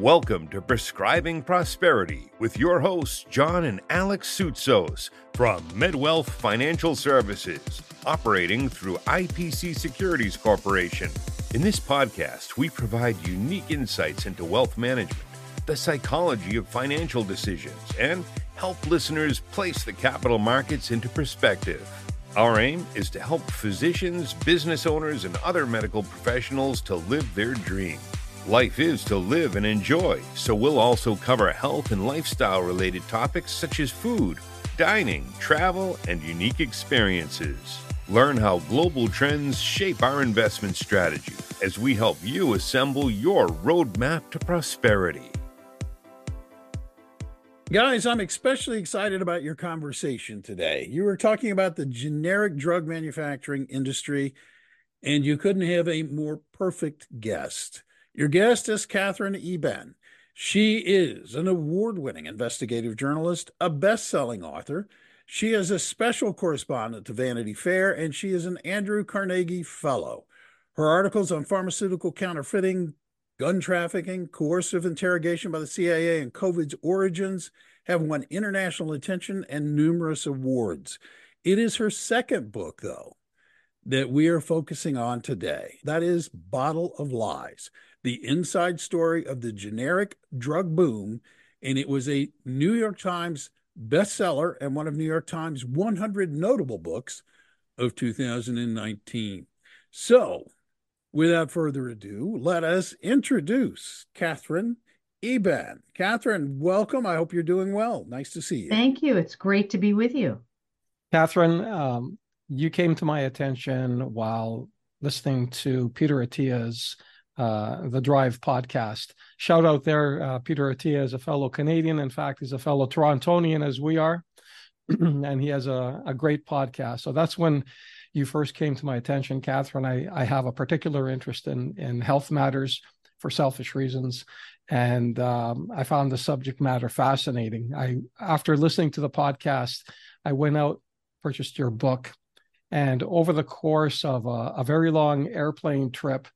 Welcome to Prescribing Prosperity with your hosts, John and Alex Soutsos from MedWealth Financial Services, operating through IPC Securities Corporation. In this podcast, we provide unique insights into wealth management, the psychology of financial decisions, and help listeners place the capital markets into perspective. Our aim is to help physicians, business owners, and other medical professionals to live their dream. Life is to live and enjoy, so we'll also cover health and lifestyle related topics such as food, dining, travel, and unique experiences. Learn how global trends shape our investment strategy as we help you assemble your roadmap to prosperity. Guys, I'm especially excited about your conversation today. You were talking about the generic drug manufacturing industry, and you couldn't have a more perfect guest. Your guest is Katherine Eban. She is an award winning investigative journalist, a best selling author. She is a special correspondent to Vanity Fair, and she is an Andrew Carnegie Fellow. Her articles on pharmaceutical counterfeiting, gun trafficking, coercive interrogation by the CIA, and COVID's origins have won international attention and numerous awards. It is her second book, though, that we are focusing on today. That is Bottle of Lies the inside story of the generic drug boom. And it was a New York Times bestseller and one of New York Times 100 notable books of 2019. So, without further ado, let us introduce Katherine Eban. Katherine, welcome. I hope you're doing well. Nice to see you. Thank you. It's great to be with you. Katherine, um, you came to my attention while listening to Peter Attia's uh, the Drive podcast. Shout out there, uh, Peter Attia is a fellow Canadian. In fact, he's a fellow Torontonian as we are, and he has a, a great podcast. So that's when you first came to my attention, Katherine. I, I have a particular interest in in health matters for selfish reasons, and um, I found the subject matter fascinating. I after listening to the podcast, I went out purchased your book, and over the course of a, a very long airplane trip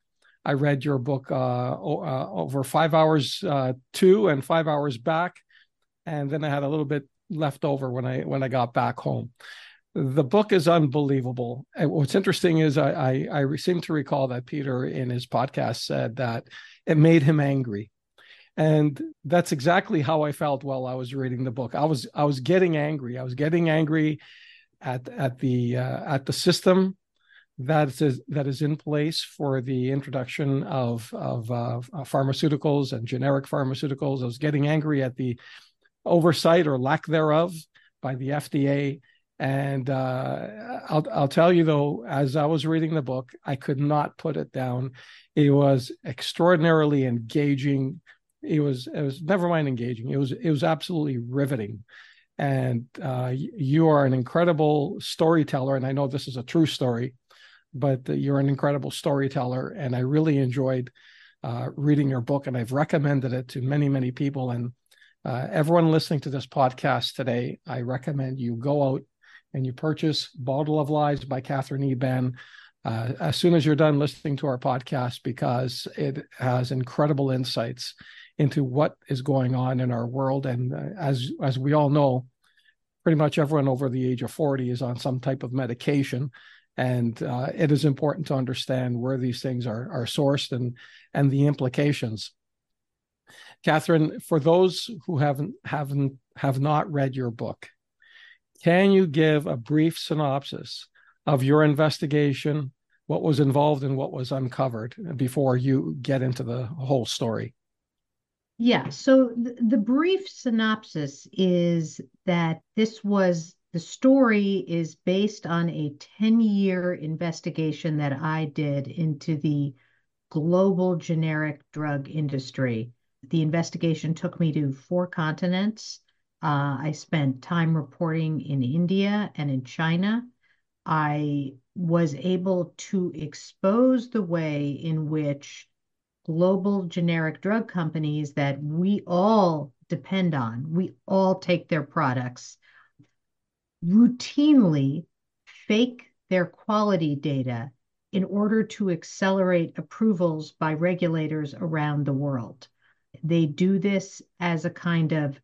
I read your book uh, uh, over five hours uh, to and five hours back, and then I had a little bit left over when I when I got back home. The book is unbelievable. And what's interesting is I, I I seem to recall that Peter in his podcast said that it made him angry, and that's exactly how I felt while I was reading the book. I was I was getting angry. I was getting angry at at the uh, at the system that is that is in place for the introduction of of uh, pharmaceuticals and generic pharmaceuticals. I was getting angry at the oversight or lack thereof by the FDA. And uh, I'll I'll tell you though, as I was reading the book, I could not put it down. It was extraordinarily engaging. It was it was never mind engaging. It was it was absolutely riveting and uh, you are an incredible storyteller and i know this is a true story but you're an incredible storyteller, and I really enjoyed uh, reading your book, and I've recommended it to many, many people. And uh, everyone listening to this podcast today, I recommend you go out and you purchase Bottle of Lies by Katherine Eban uh, as soon as you're done listening to our podcast because it has incredible insights into what is going on in our world. And uh, as as we all know, pretty much everyone over the age of 40 is on some type of medication and uh, it is important to understand where these things are are sourced and and the implications. Katherine, for those who haven't haven't have not read your book, can you give a brief synopsis of your investigation, what was involved and what was uncovered before you get into the whole story? Yeah. So th- the brief synopsis is that this was the story is based on a 10 year investigation that I did into the global generic drug industry. The investigation took me to four continents. Uh, I spent time reporting in India and in China. I was able to expose the way in which global generic drug companies that we all depend on, we all take their products routinely fake their quality data in order to accelerate approvals by regulators around the world. they do this as a kind of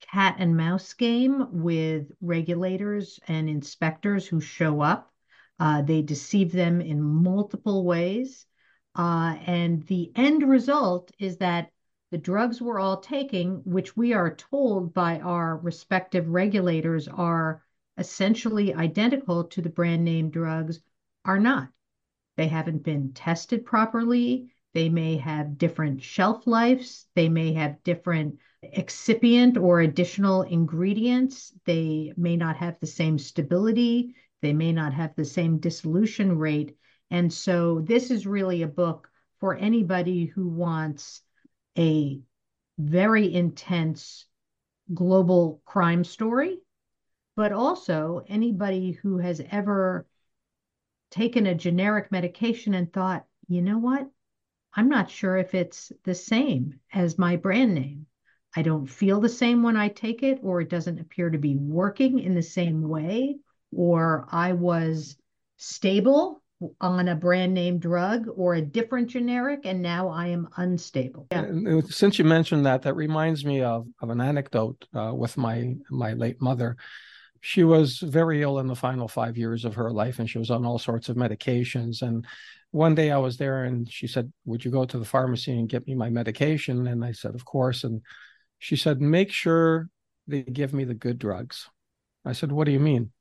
cat and mouse game with regulators and inspectors who show up. Uh, they deceive them in multiple ways. Uh, and the end result is that the drugs we're all taking, which we are told by our respective regulators are essentially identical to the brand name drugs, are not. They haven't been tested properly. They may have different shelf lives. They may have different excipient or additional ingredients. They may not have the same stability. They may not have the same dissolution rate. And so this is really a book for anybody who wants a very intense global crime story, but also anybody who has ever taken a generic medication and thought, you know what? I'm not sure if it's the same as my brand name. I don't feel the same when I take it, or it doesn't appear to be working in the same way, or I was stable on a brand name drug or a different generic and now I am unstable. Yeah. Since you mentioned that, that reminds me of, of an anecdote uh, with my my late mother. She was very ill in the final five years of her life and she was on all sorts of medications. And one day I was there and she said, Would you go to the pharmacy and get me my medication? And I said, Of course. And she said, Make sure they give me the good drugs. I said, What do you mean?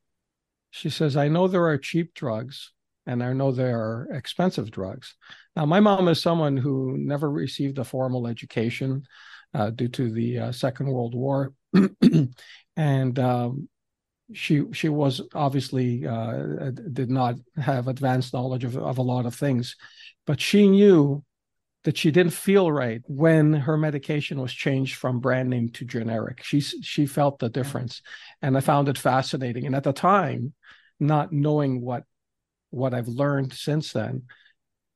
She says, I know there are cheap drugs and I know there are expensive drugs. Now, my mom is someone who never received a formal education uh, due to the uh, Second World War. and um, she she was obviously uh, did not have advanced knowledge of, of a lot of things, but she knew that she didn't feel right when her medication was changed from brand name to generic. She she felt the difference, and I found it fascinating. And at the time, not knowing what what I've learned since then,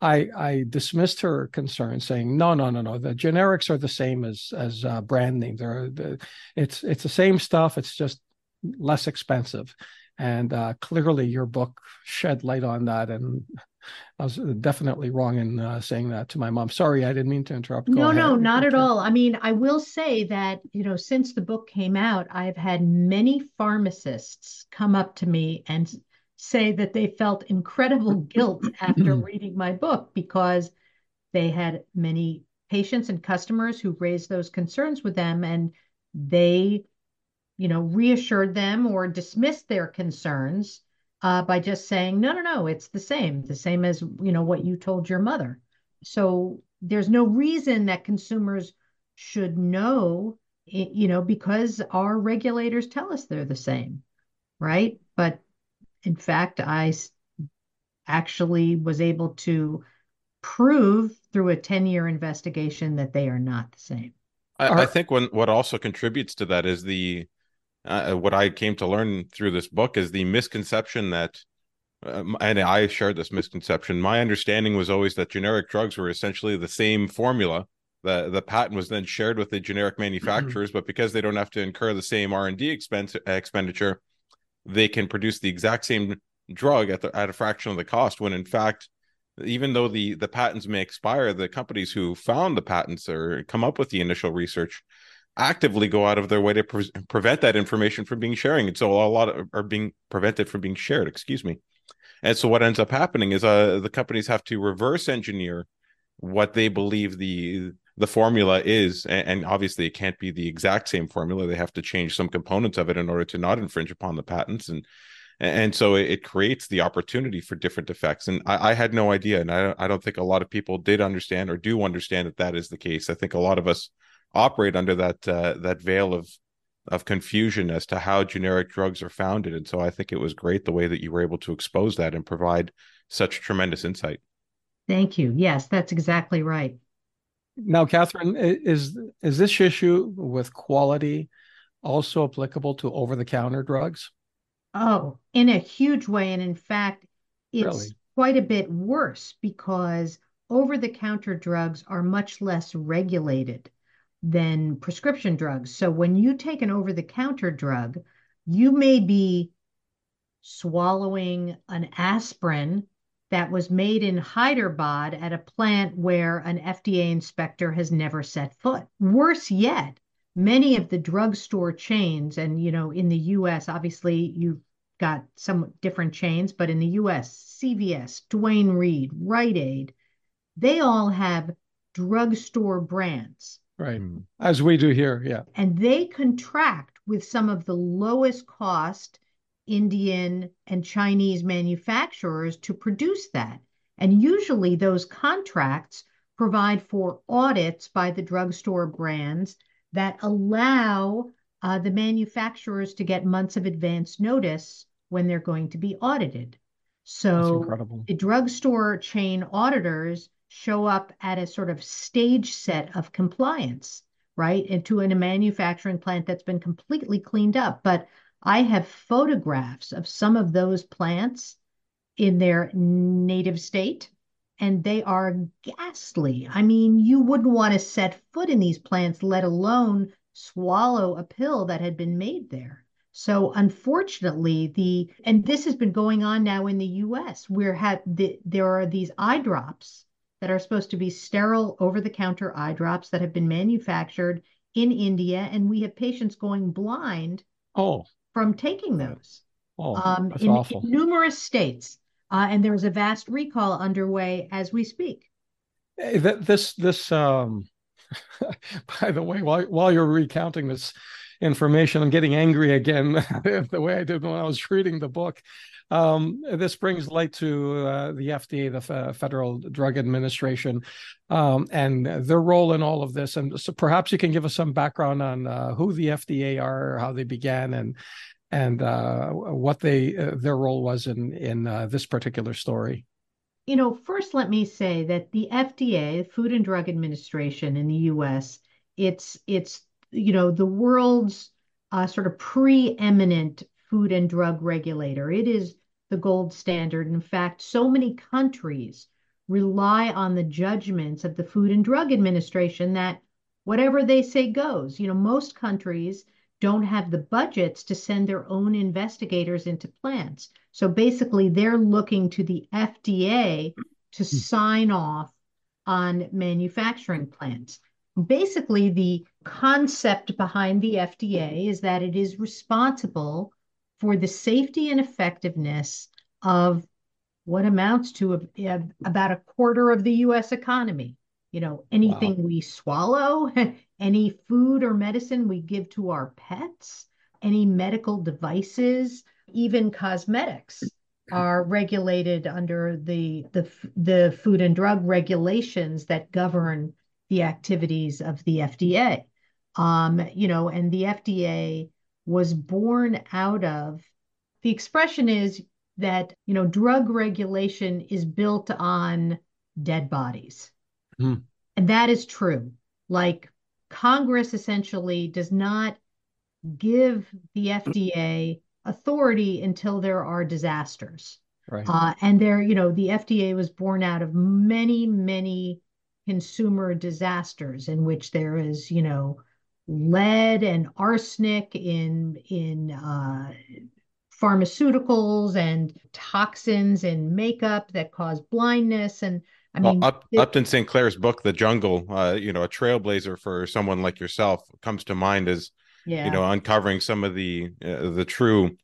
I, I dismissed her concern, saying, "No, no, no, no. The generics are the same as as uh, brand name. They're the, it's it's the same stuff. It's just less expensive." And uh, clearly, your book shed light on that, and I was definitely wrong in uh, saying that to my mom. Sorry, I didn't mean to interrupt. Go no, ahead. no, not at all. I mean, I will say that you know, since the book came out, I've had many pharmacists come up to me and say that they felt incredible guilt after reading my book because they had many patients and customers who raised those concerns with them and they you know reassured them or dismissed their concerns uh, by just saying no no no it's the same the same as you know what you told your mother so there's no reason that consumers should know you know because our regulators tell us they're the same right but in fact, I actually was able to prove through a 10 year investigation that they are not the same. I, I think when, what also contributes to that is the uh, what I came to learn through this book is the misconception that, um, and I shared this misconception. My understanding was always that generic drugs were essentially the same formula. The the patent was then shared with the generic manufacturers, but because they don't have to incur the same R and D expense expenditure, they can produce the exact same drug at the, at a fraction of the cost when in fact even though the the patents may expire the companies who found the patents or come up with the initial research actively go out of their way to pre- prevent that information from being sharing. And so a lot of, are being prevented from being shared excuse me. And so what ends up happening is uh the companies have to reverse engineer what they believe the the formula is. And, obviously it can't be the exact same formula. They have to change some components of it in order to not infringe upon the patents. And and so it creates the opportunity for different effects. And i, I had no idea. And I, I don't think a lot of people did understand or do understand that that is the case. I think a lot of us operate under that uh, that veil of of confusion as to how generic drugs are founded. And so i think it was great the way that you were able to expose that and provide such tremendous insight. Thank you. Yes that's exactly right. Now, Katherine, is is this issue with quality also applicable to over-the-counter drugs? Oh, in a huge way, and in fact, it's really? quite a bit worse because over-the-counter drugs are much less regulated than prescription drugs. So when you take an over-the-counter drug, you may be swallowing an aspirin that was made in Hyderabad at a plant where an FDA inspector has never set foot. Worse yet, many of the drugstore chains, and you know, in the US, obviously you've got some different chains, but in the US, CVS, Duane Reade, Rite Aid, they all have drugstore brands. Right. As we do here. Yeah. And they contract with some of the lowest cost Indian and Chinese manufacturers to produce that. And usually those contracts provide for audits by the drugstore brands that allow uh, the manufacturers to get months of advance notice when they're going to be audited. So the drugstore chain auditors show up at a sort of stage set of compliance, right? Into in a manufacturing plant that's been completely cleaned up. But I have photographs of some of those plants in their native state, and they are ghastly. I mean, you wouldn't want to set foot in these plants, let alone swallow a pill that had been made there. So unfortunately, the and this has been going on now in the U.S. Where have the, there are these eye drops that are supposed to be sterile over-the-counter eye drops that have been manufactured in India, and we have patients going blind. Oh, from taking those oh, um, in, in, numerous states. Uh, and there's a vast recall underway as we speak. This, this, um, by the way, while, while you're recounting this information, I'm getting angry again the way I did when I was reading the book. Um, this brings light to uh, the FDA, the F- Federal Drug Administration, um, and their role in all of this. And so perhaps you can give us some background on uh, who the FDA are, how they began, and and uh, what they uh, their role was in in uh, this particular story. You know, first let me say that the FDA, Food and Drug Administration in the U.S., it's it's you know the world's uh, sort of preeminent food and drug regulator. It is the gold standard. In fact, so many countries rely on the judgments of the Food and Drug Administration that whatever they say goes. You know, most countries don't have the budgets to send their own investigators into plants. So basically, they're looking to the FDA to hmm. sign off on manufacturing plants. Basically, the concept behind the FDA is that it is responsible for the safety and effectiveness of what amounts to a, a, about a quarter of the US economy. You know, anything wow. we swallow, any food or medicine we give to our pets, any medical devices, even cosmetics are regulated under the, the the food and drug regulations that govern the activities of the FDA. Um, you know, and the FDA was born out of the expression is that you know drug regulation is built on dead bodies. Mm. and that is true. Like congress essentially does not give the fda authority until there are disasters. Right. Uh, and there you know the fda was born out of many many consumer disasters in which there is you know lead and arsenic in in uh, pharmaceuticals and toxins in makeup that cause blindness and I mean, well, Up, it, Upton Sinclair's book, The Jungle, uh, you know, a trailblazer for someone like yourself comes to mind as, yeah. you know, uncovering some of the uh, the true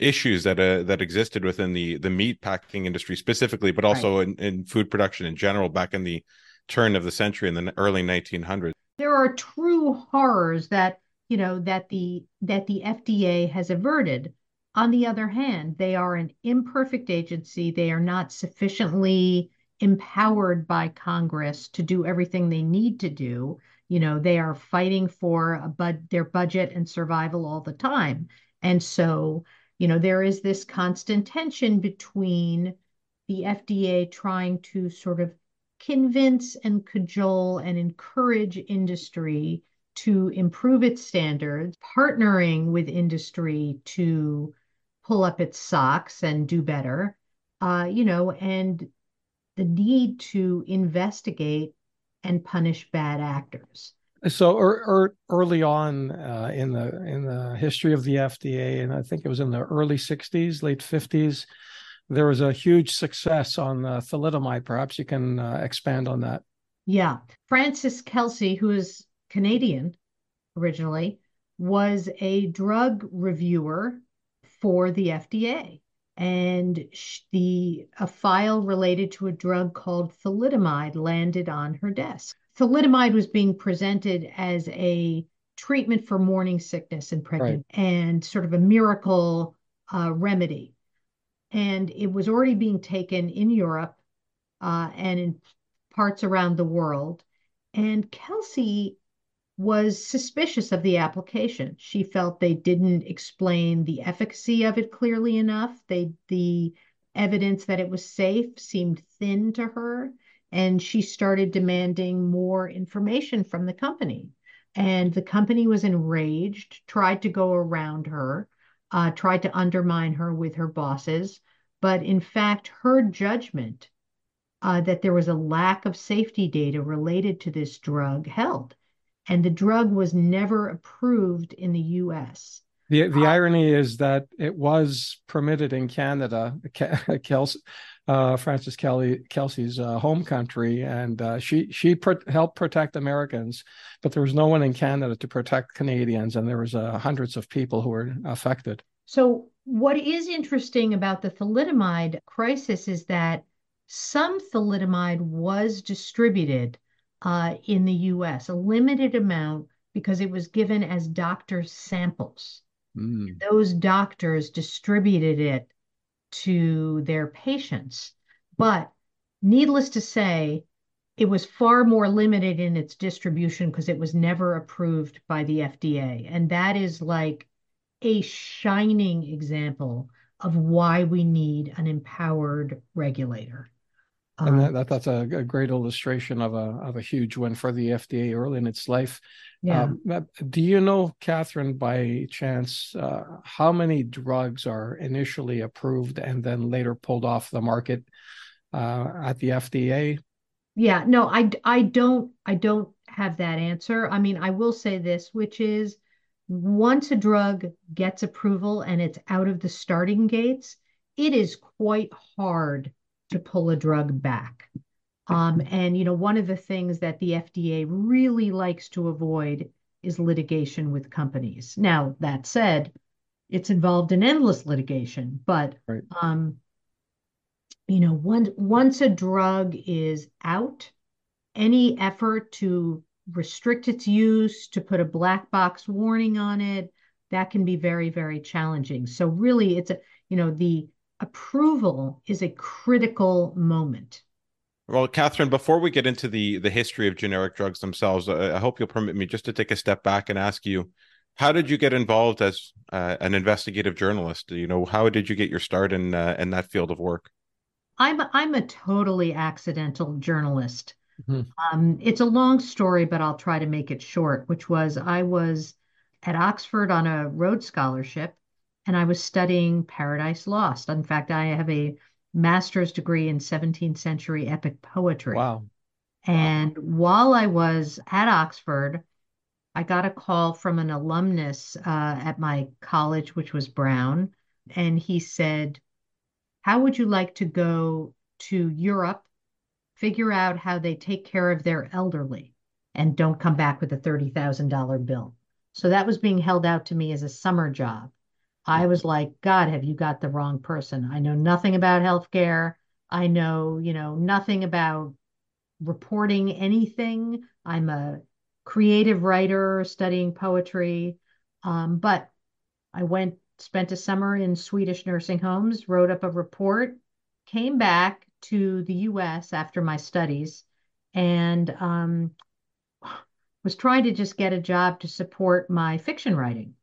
issues that uh, that existed within the the meat packing industry specifically, but also right. in, in food production in general back in the turn of the century in the early 1900s there are true horrors that you know that the that the FDA has averted. On the other hand, they are an imperfect agency. They are not sufficiently empowered by Congress to do everything they need to do. You know, they are fighting for a bud- their budget and survival all the time. And so, you know, there is this constant tension between the FDA trying to sort of convince and cajole and encourage industry to improve its standards, partnering with industry to pull up its socks and do better, uh, you know, and the need to investigate and punish bad actors. So er, er, early on uh, in the in the history of the FDA, and I think it was in the early '60s, late '50s, there was a huge success on uh, thalidomide. Perhaps you can uh, expand on that. Yeah. Frances Kelsey, who is Canadian originally, was a drug reviewer for the FDA. And the a file related to a drug called thalidomide landed on her desk. Thalidomide was being presented as a treatment for morning sickness in pregnant right. and sort of a miracle uh, remedy. And it was already being taken in Europe uh, and in parts around the world. And Kelsey was suspicious of the application. She felt they didn't explain the efficacy of it clearly enough. They the evidence that it was safe seemed thin to her, and she started demanding more information from the company. And the company was enraged, tried to go around her, uh, tried to undermine her with her bosses. But in fact, her judgment uh, that there was a lack of safety data related to this drug held. And the drug was never approved in the US. The, the uh, irony is that it was permitted in Canada. Kelsey, uh, Frances Kelly Kelsey's uh, home country, and uh, she she pro- helped protect Americans, but there was no one in Canada to protect Canadians, and there was uh, hundreds of people who were affected. So, what is interesting about the thalidomide crisis is that some thalidomide was distributed uh, in the U.S. a limited amount because it was given as doctor samples. Mm. Those doctors distributed it to their patients. But needless to say, it was far more limited in its distribution because it was never approved by the FDA. And that is like a shining example of why we need an empowered regulator. And that, um, that that's a, a, great illustration of a of a huge win for the FDA early in its life. Yeah. Um, do you know, Katherine, by chance, uh, how many drugs are initially approved and then later pulled off the market uh, at the FDA? Yeah, no, I, I don't I don't have that answer. I mean, I will say this, which is once a drug gets approval and it's out of the starting gates, it is quite hard to pull a drug back. Um, and, you know, one of the things that the FDA really likes to avoid is litigation with companies. Now, that said, it's involved in endless litigation, but, right. um, you know, once, once a drug is out, any effort to restrict its use, to put a black box warning on it, that can be very, very challenging. So really, it's a, you know, the approval is a critical moment. Well, Katherine, before we get into the the history of generic drugs themselves, I hope you'll permit me just to take a step back and ask you, how did you get involved as uh, an investigative journalist? You know, how did you get your start in uh, in that field of work? I'm a, I'm a totally accidental journalist. Mm-hmm. Um, it's a long story, but I'll try to make it short. Which was I was at Oxford on a Rhodes Scholarship, and I was studying Paradise Lost. In fact, I have a master's degree in 17th century epic poetry. Wow. And wow. while I was at Oxford, I got a call from an alumnus uh, at my college, which was Brown. And he said, How would you like to go to Europe, figure out how they take care of their elderly, and don't come back with a $30,000 bill? So that was being held out to me as a summer job. I was like, God, have you got the wrong person? I know nothing about healthcare. I know, you know, nothing about reporting anything. I'm a creative writer studying poetry. Um, but I went, spent a summer in Swedish nursing homes, wrote up a report, came back to the US after my studies, and um, was trying to just get a job to support my fiction writing.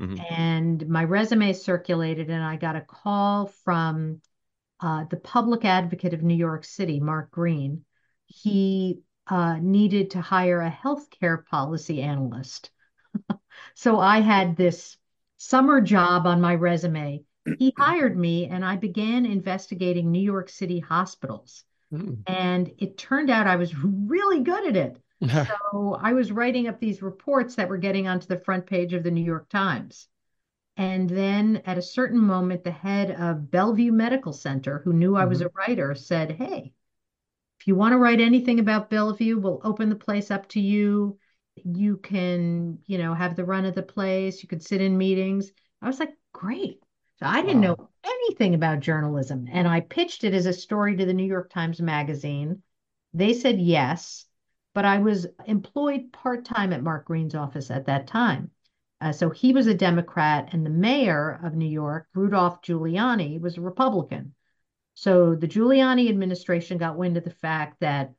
Mm-hmm. And my resume circulated, and I got a call from uh, the public advocate of New York City, Mark Green. He uh, needed to hire a healthcare policy analyst. so I had this summer job on my resume. He hired me, and I began investigating New York City hospitals. Mm. And it turned out I was really good at it so I was writing up these reports that were getting onto the front page of the New York Times. And then at a certain moment, the head of Bellevue Medical Center, who knew I was Mhm. a writer, said, Hey, if you want to write anything about Bellevue, we'll open the place up to you. You can, you know, have the run of the place. You could sit in meetings. I was like, great. So I didn't Wow. know anything about journalism. And I pitched it as a story to the New York Times Magazine. They said yes, but I was employed part time at Mark Green's office at that time. Uh, so he was a Democrat, and the mayor of New York, Rudolph Giuliani, was a Republican. So the Giuliani administration got wind of the fact that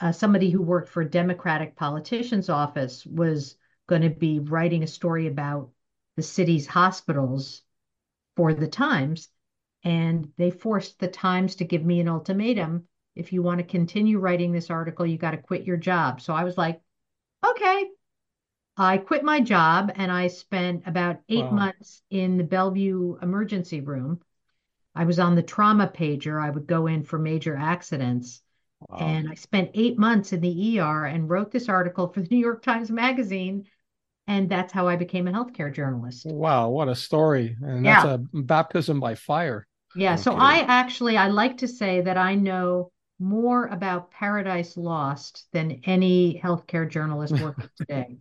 uh, somebody who worked for a Democratic politician's office was going to be writing a story about the city's hospitals for the Times. And they forced the Times to give me an ultimatum. If you want to continue writing this article, you got to quit your job. So I was like, okay. I quit my job and I spent about eight Wow. months in the Bellevue emergency room. I was on the trauma pager. I would go in for major accidents. Wow. And I spent eight months in the ER and wrote this article for the New York Times Magazine. And that's how I became a healthcare journalist. Wow, what a story. And Yeah. that's a baptism by fire. Yeah. So I actually, I like to say that I know more about Paradise Lost than any healthcare journalist working today.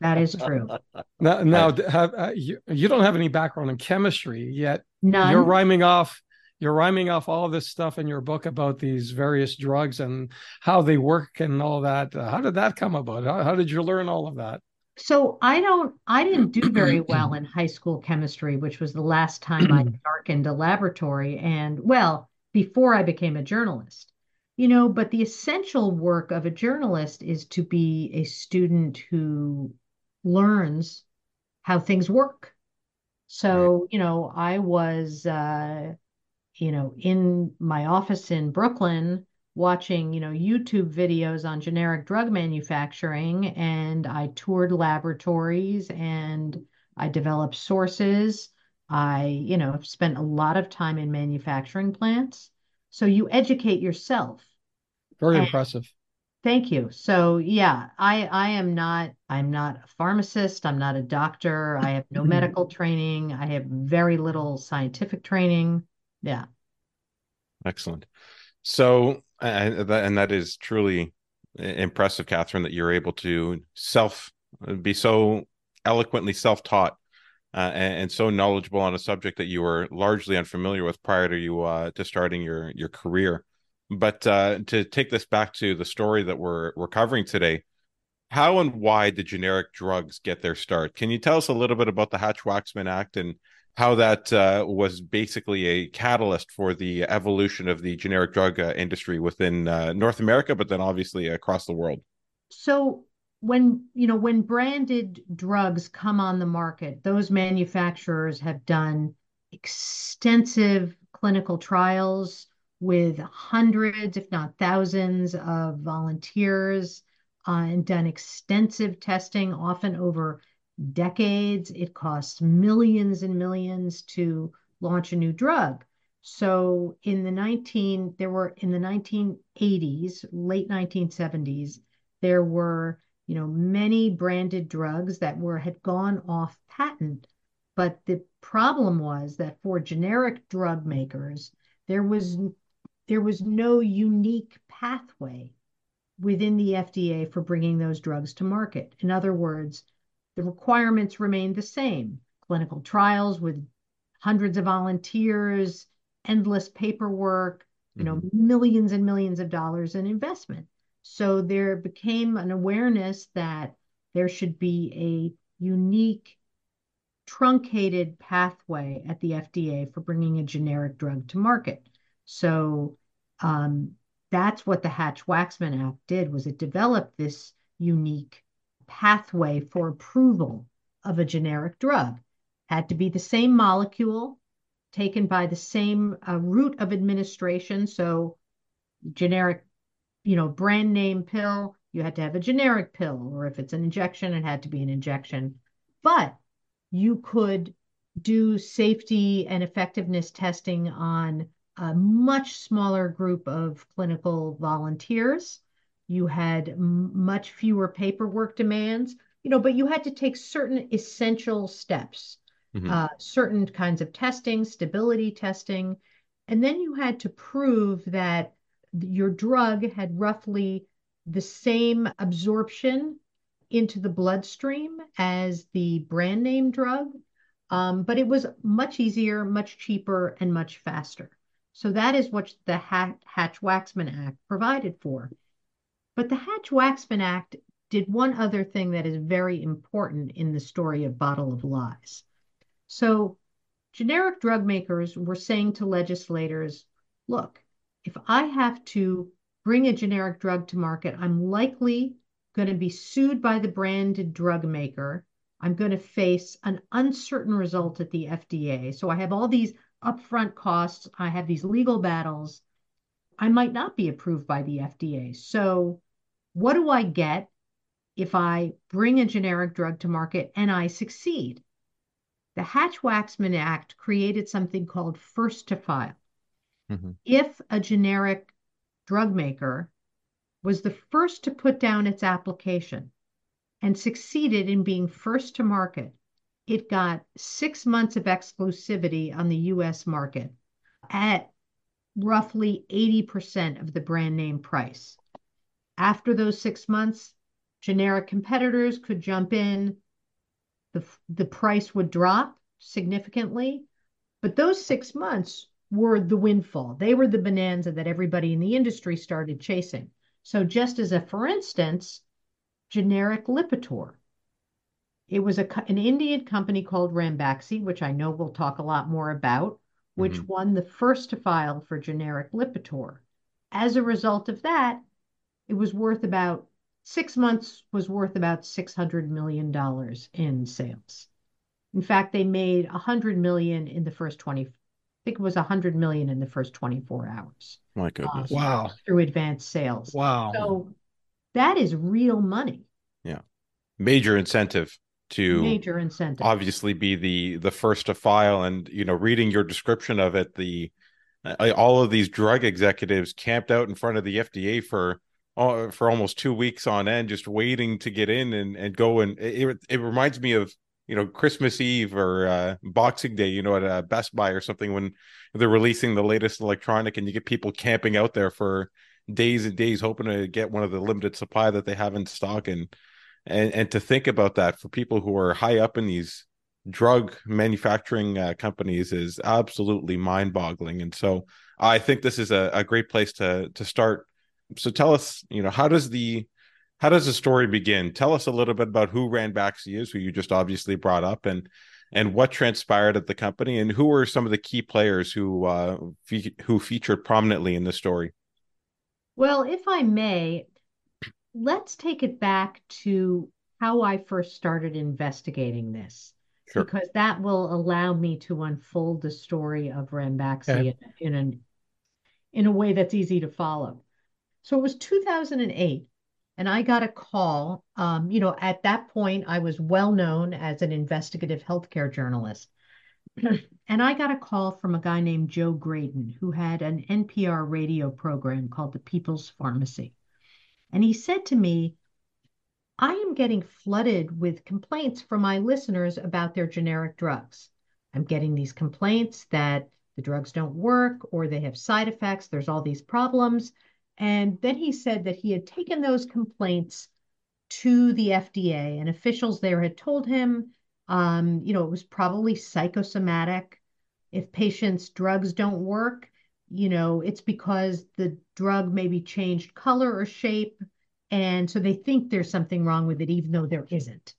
That is true. Now, now have, uh, you, you don't have any background in chemistry yet. None. You're rhyming off. You're rhyming off all this stuff in your book about these various drugs and how they work and all that. Uh, how did that come about? How, how did you learn all of that? So I don't, I didn't do very well in high school chemistry, which was the last time I darkened a laboratory. And well, before I became a journalist, you know, but the essential work of a journalist is to be a student who learns how things work. So, you know, I was, uh, you know, in my office in Brooklyn watching, you know, YouTube videos on generic drug manufacturing, and I toured laboratories and I developed sources. I, you know, spent a lot of time in manufacturing plants. So you educate yourself. Very And- impressive. Thank you. So yeah, I I am not I'm not a pharmacist, I'm not a doctor, I have no medical training, I have very little scientific training. Yeah. Excellent. So, and that, and that is truly impressive, Katherine, that you're able to self be so eloquently self-taught uh, and, and so knowledgeable on a subject that you were largely unfamiliar with prior to you uh, to starting your your career. But uh, to take this back to the story that we're we're covering today, how and why did generic drugs get their start? Can you tell us a little bit about the Hatch-Waxman Act and how that uh, was basically a catalyst for the evolution of the generic drug uh, industry within uh, North America, but then obviously across the world? So when, you know, when branded drugs come on the market, those manufacturers have done extensive clinical trials with hundreds, if not thousands, of volunteers uh, and done extensive testing, often over decades. It costs millions and millions to launch a new drug. So in the 19, there were in the 1980s, late 1970s, there were, you know, many branded drugs that were had gone off patent. But the problem was that for generic drug makers, there was there was no unique pathway within the FDA for bringing those drugs to market. In other words, the requirements remained the same clinical trials with hundreds of volunteers, endless paperwork, you know, mm-hmm. millions and millions of dollars in investment. So there became an awareness that there should be a unique, truncated pathway at the FDA for bringing a generic drug to market. So um, that's what the Hatch-Waxman Act did was it developed this unique pathway for approval of a generic drug. Had to be the same molecule taken by the same uh, route of administration. So generic, you know, brand name pill, you had to have a generic pill, or if it's an injection, it had to be an injection. But you could do safety and effectiveness testing on a much smaller group of clinical volunteers. You had m- much fewer paperwork demands, you know, but you had to take certain essential steps. mm-hmm. uh, certain kinds of testing, stability testing. And then you had to prove that your drug had roughly the same absorption into the bloodstream as the brand name drug, um, but it was much easier, much cheaper, and much faster. So that is what the Hatch Waxman Act provided for. But the Hatch Waxman Act did one other thing that is very important in the story of Bottle of Lies. So generic drug makers were saying to legislators, look, if I have to bring a generic drug to market, I'm likely going to be sued by the branded drug maker. I'm going to face an uncertain result at the FDA. So I have all these upfront costs. I have these legal battles. I might not be approved by the FDA. So what do I get if I bring a generic drug to market and I succeed? The Hatch Waxman Act created something called first to file. Mm-hmm. If a generic drug maker was the first to put down its application and succeeded in being first to market, it got six months of exclusivity on the US market at roughly 80% of the brand name price. After those six months, generic competitors could jump in, the, the price would drop significantly. But those six months were the windfall. They were the bonanza that everybody in the industry started chasing. So, just as a for instance, generic Lipitor. It was a, an Indian company called Ranbaxy, which I know we'll talk a lot more about, which mm-hmm. won the first to file for generic Lipitor. As a result of that, it was worth about six months was worth about $600 million in sales. In fact, they made 100 million in the first 20 think it was 100 million in the first 24 hours. My goodness. Um, wow. Through advanced sales. Wow. So that is real money. Yeah. Major incentive to major incentive obviously be the the first to file and you know reading your description of it the uh, all of these drug executives camped out in front of the FDA for uh, for almost 2 weeks on end just waiting to get in and and go and it it reminds me of you know Christmas Eve or uh, Boxing Day, you know, at uh, Best Buy or something when they're releasing the latest electronic, and you get people camping out there for days and days hoping to get one of the limited supply that they have in stock, and and and to think about that for people who are high up in these drug manufacturing uh, companies is absolutely mind-boggling, and so I think this is a, a great place to to start. So tell us, you know, how does the how does the story begin? Tell us a little bit about who Ranbaxy is, who you just obviously brought up, and and what transpired at the company, and who were some of the key players who uh, fe- who featured prominently in the story. Well, if I may, let's take it back to how I first started investigating this, sure. because that will allow me to unfold the story of Ranbaxy okay. in, in an in a way that's easy to follow. So it was 2008 and I got a call. Um, you know, at that point, I was well known as an investigative healthcare journalist. and I got a call from a guy named Joe Graedon, who had an NPR radio program called The People's Pharmacy. And he said to me, I am getting flooded with complaints from my listeners about their generic drugs. I'm getting these complaints that the drugs don't work or they have side effects. There's all these problems. And then he said that he had taken those complaints to the FDA, and officials there had told him, um, you know, it was probably psychosomatic. If patients' drugs don't work, you know, it's because the drug maybe changed color or shape. And so they think there's something wrong with it, even though there isn't.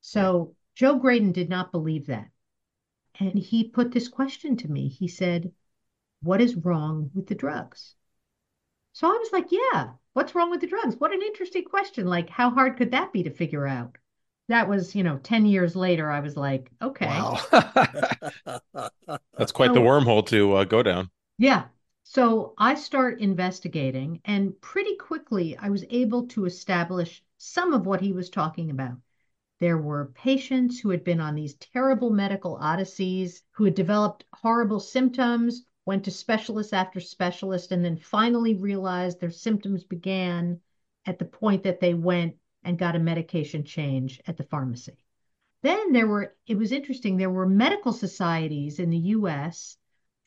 So Joe Graedon did not believe that. And he put this question to me. He said, What is wrong with the drugs? So I was like, yeah, what's wrong with the drugs? What an interesting question. Like, how hard could that be to figure out? That was, you know, 10 years later, I was like, okay. Wow. That's quite so, the wormhole to uh, go down. Yeah. So I start investigating, and pretty quickly, I was able to establish some of what he was talking about. There were patients who had been on these terrible medical odysseys, who had developed horrible symptoms, went to specialist after specialist, and then finally realized their symptoms began at the point that they went and got a medication change at the pharmacy. Then there were, it was interesting, there were medical societies in the US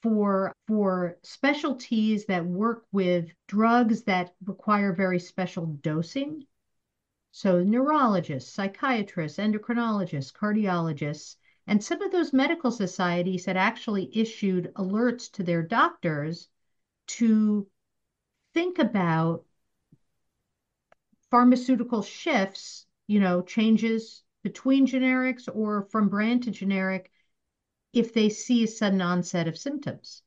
for for specialties that work with drugs that require very special dosing. So neurologists, psychiatrists, endocrinologists, cardiologists, and some of those medical societies had actually issued alerts to their doctors to think about pharmaceutical shifts, you know, changes between generics or from brand to generic if they see a sudden onset of symptoms.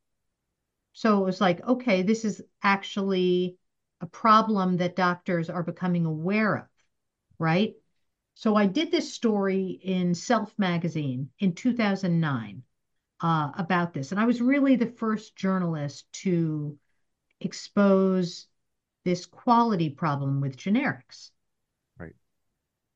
So it was like, okay, this is actually a problem that doctors are becoming aware of, right? So I did this story in Self magazine in 2009 uh, about this. And I was really the first journalist to expose this quality problem with generics. Right.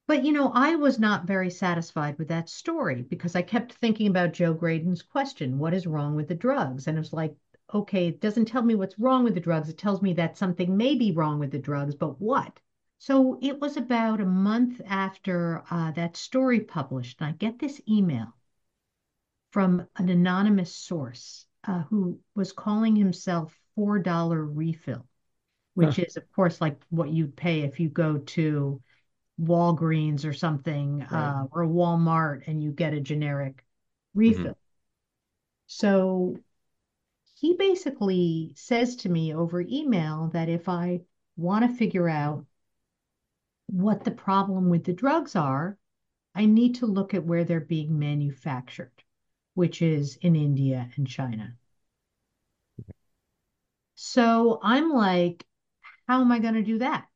But you know, I was not very satisfied with that story because I kept thinking about Joe Graedon's question, what is wrong with the drugs? And it was like, okay, it doesn't tell me what's wrong with the drugs. It tells me that something may be wrong with the drugs, but what? So it was about a month after uh, that story published, and I get this email from an anonymous source uh, who was calling himself $4 refill, which huh. is, of course, like what you'd pay if you go to Walgreens or something right. uh, or Walmart and you get a generic refill. Mm-hmm. So he basically says to me over email that if I want to figure out what the problem with the drugs are, I need to look at where they're being manufactured, which is in India and China. So I'm like, how am I going to do that?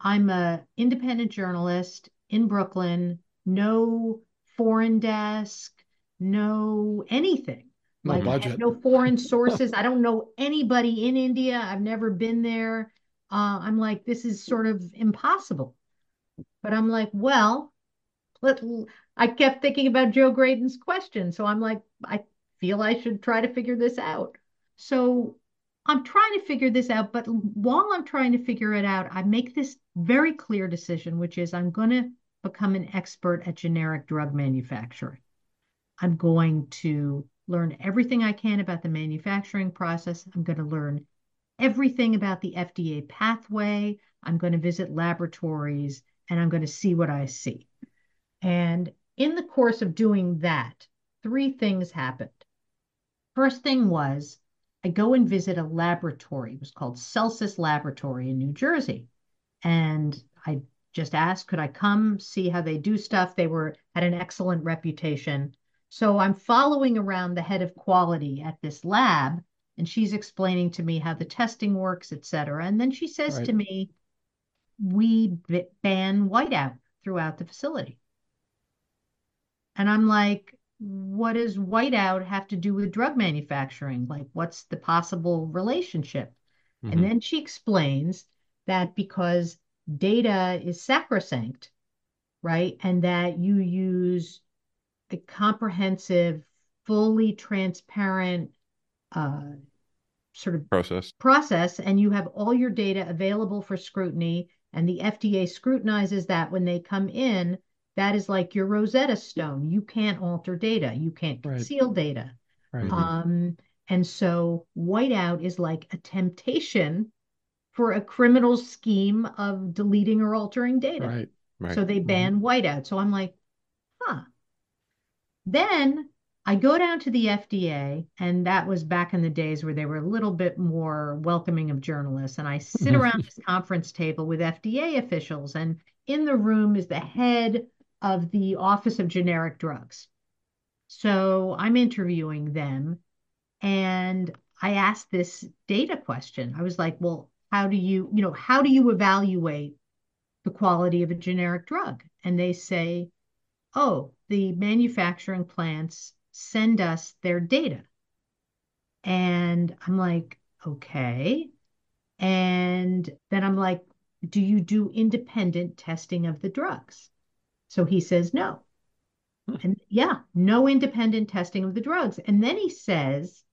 I'm a independent journalist in Brooklyn, no foreign desk, no anything. No like budget. no foreign sources. I don't know anybody in India. I've never been there. Uh, I'm like, this is sort of impossible. But I'm like, well, let, I kept thinking about Joe Graedon's question. So I'm like, I feel I should try to figure this out. So I'm trying to figure this out, but while I'm trying to figure it out, I make this very clear decision, which is I'm going to become an expert at generic drug manufacturing. I'm going to learn everything I can about the manufacturing process. I'm going to learn everything about the FDA pathway. I'm going to visit laboratories and I'm going to see what I see. And in the course of doing that, three things happened. First thing was I go and visit a laboratory. It was called Celsis Laboratory in New Jersey. And I just asked, could I come see how they do stuff? They were had an excellent reputation. So I'm following around the head of quality at this lab, and she's explaining to me how the testing works, et cetera. And then she says right. to me, we ban whiteout throughout the facility. And I'm like, what does whiteout have to do with drug manufacturing? Like, what's the possible relationship? Mm-hmm. And then she explains that because data is sacrosanct, right? And that you use a comprehensive, fully transparent uh, sort of process process, and you have all your data available for scrutiny, and the FDA scrutinizes that when they come in that is like your Rosetta Stone. You can't alter data. You can't conceal right. data. Right. Um, and so whiteout is like a temptation for a criminal scheme of deleting or altering data. Right. Right. So they mm-hmm. ban mm-hmm. whiteout. So I'm like, huh. Then I go down to the FDA, and that was back in the days where they were a little bit more welcoming of journalists. And I sit mm-hmm. around this conference table with FDA officials, and in the room is the head of the Office of Generic Drugs. So I'm interviewing them and I asked this data question. I was like, well, how do you, you know, how do you evaluate the quality of a generic drug? And they say, oh, the manufacturing plants send us their data. And I'm like, okay. And then I'm like, do you do independent testing of the drugs? So he says no. Hmm. And yeah, no independent testing of the drugs. And then he says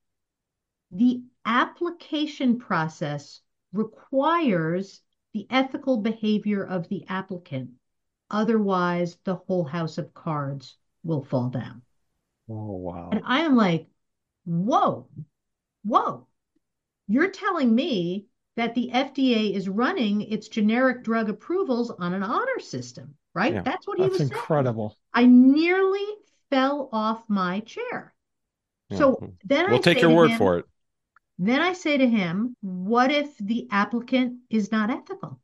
the application process requires the ethical behavior of the applicant Otherwise, the whole house of cards will fall down. Oh, wow. And I am like, whoa, whoa. You're telling me that the FDA is running its generic drug approvals on an honor system, right? Yeah, That's what he That's was incredible. saying. I nearly fell off my chair. Yeah. So then we'll I take your word him- for it. Then I say to him, what if the applicant is not ethical?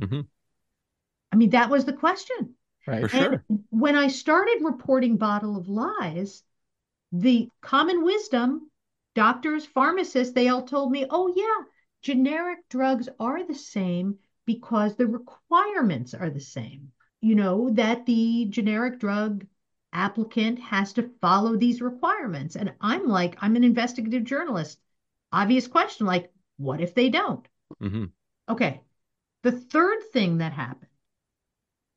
Mhm. I mean, that was the question. Right. For sure. And when I started reporting Bottle of Lies, the common wisdom, doctors, pharmacists, they all told me, oh, yeah, generic drugs are the same because the requirements are the same. You know, that the generic drug applicant has to follow these requirements. And I'm like, I'm an investigative journalist. Obvious question, like, what if they don't? hmm Okay. The third thing that happened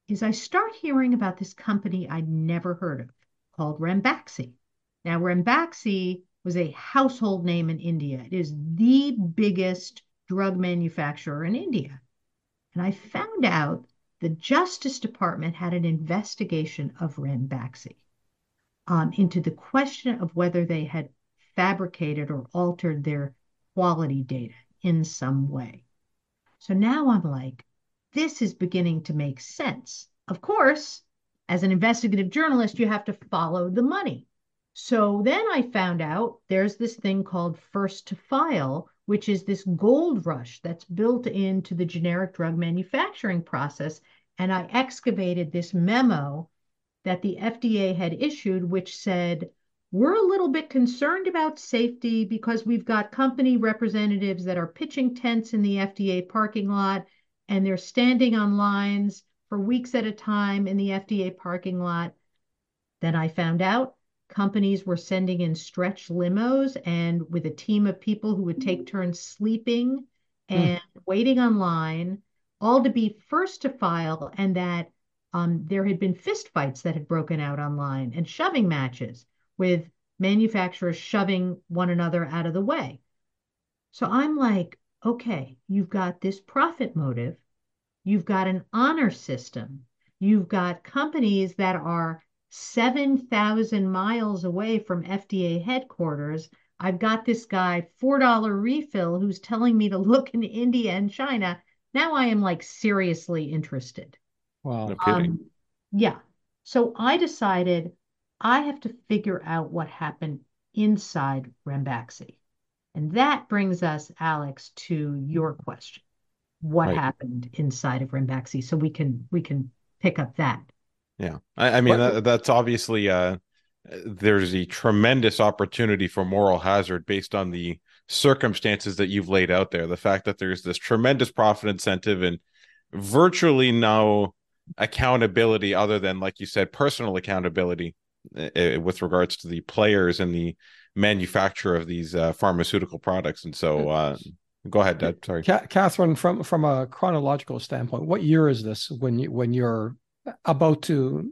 is I start hearing about this company I'd never heard of called Ranbaxy. Now, Ranbaxy was a household name in India. It is the biggest drug manufacturer in India. And I found out the Justice Department had an investigation of Ranbaxy um, into the question of whether they had fabricated or altered their quality data in some way. So now I'm like, this is beginning to make sense. Of course, as an investigative journalist, you have to follow the money. So then I found out there's this thing called first to file, which is this gold rush that's built into the generic drug manufacturing process. And I excavated this memo that the FDA had issued, which said, we're a little bit concerned about safety because we've got company representatives that are pitching tents in the FDA parking lot and they're standing on lines for weeks at a time in the FDA parking lot. Then I found out companies were sending in stretch limos and with a team of people who would take turns sleeping and waiting on line, all to be first to file, and that um, there had been fistfights that had broken out online and shoving matches with manufacturers shoving one another out of the way. So I'm like, okay, you've got this profit motive, you've got an honor system, you've got companies that are 7,000 miles away from FDA headquarters. I've got this guy, $4 refill, who's telling me to look in India and China. Now I am like seriously interested. Wow. No. Um, yeah. So I decided I have to figure out what happened inside Ranbaxy. And that brings us, Alex, to your question. What Right. happened inside of Ranbaxy? So we can we can pick up that. Yeah, I, I mean What- that, that's obviously uh, there's a tremendous opportunity for moral hazard based on the circumstances that you've laid out there. The fact that there's this tremendous profit incentive and virtually no accountability other than, like you said, personal accountability uh, with regards to the players and the manufacturer of these uh, pharmaceutical products. And so, uh, go ahead, Dad. Sorry. Ca- Katherine, from from a chronological standpoint, what year is this when you when you're about to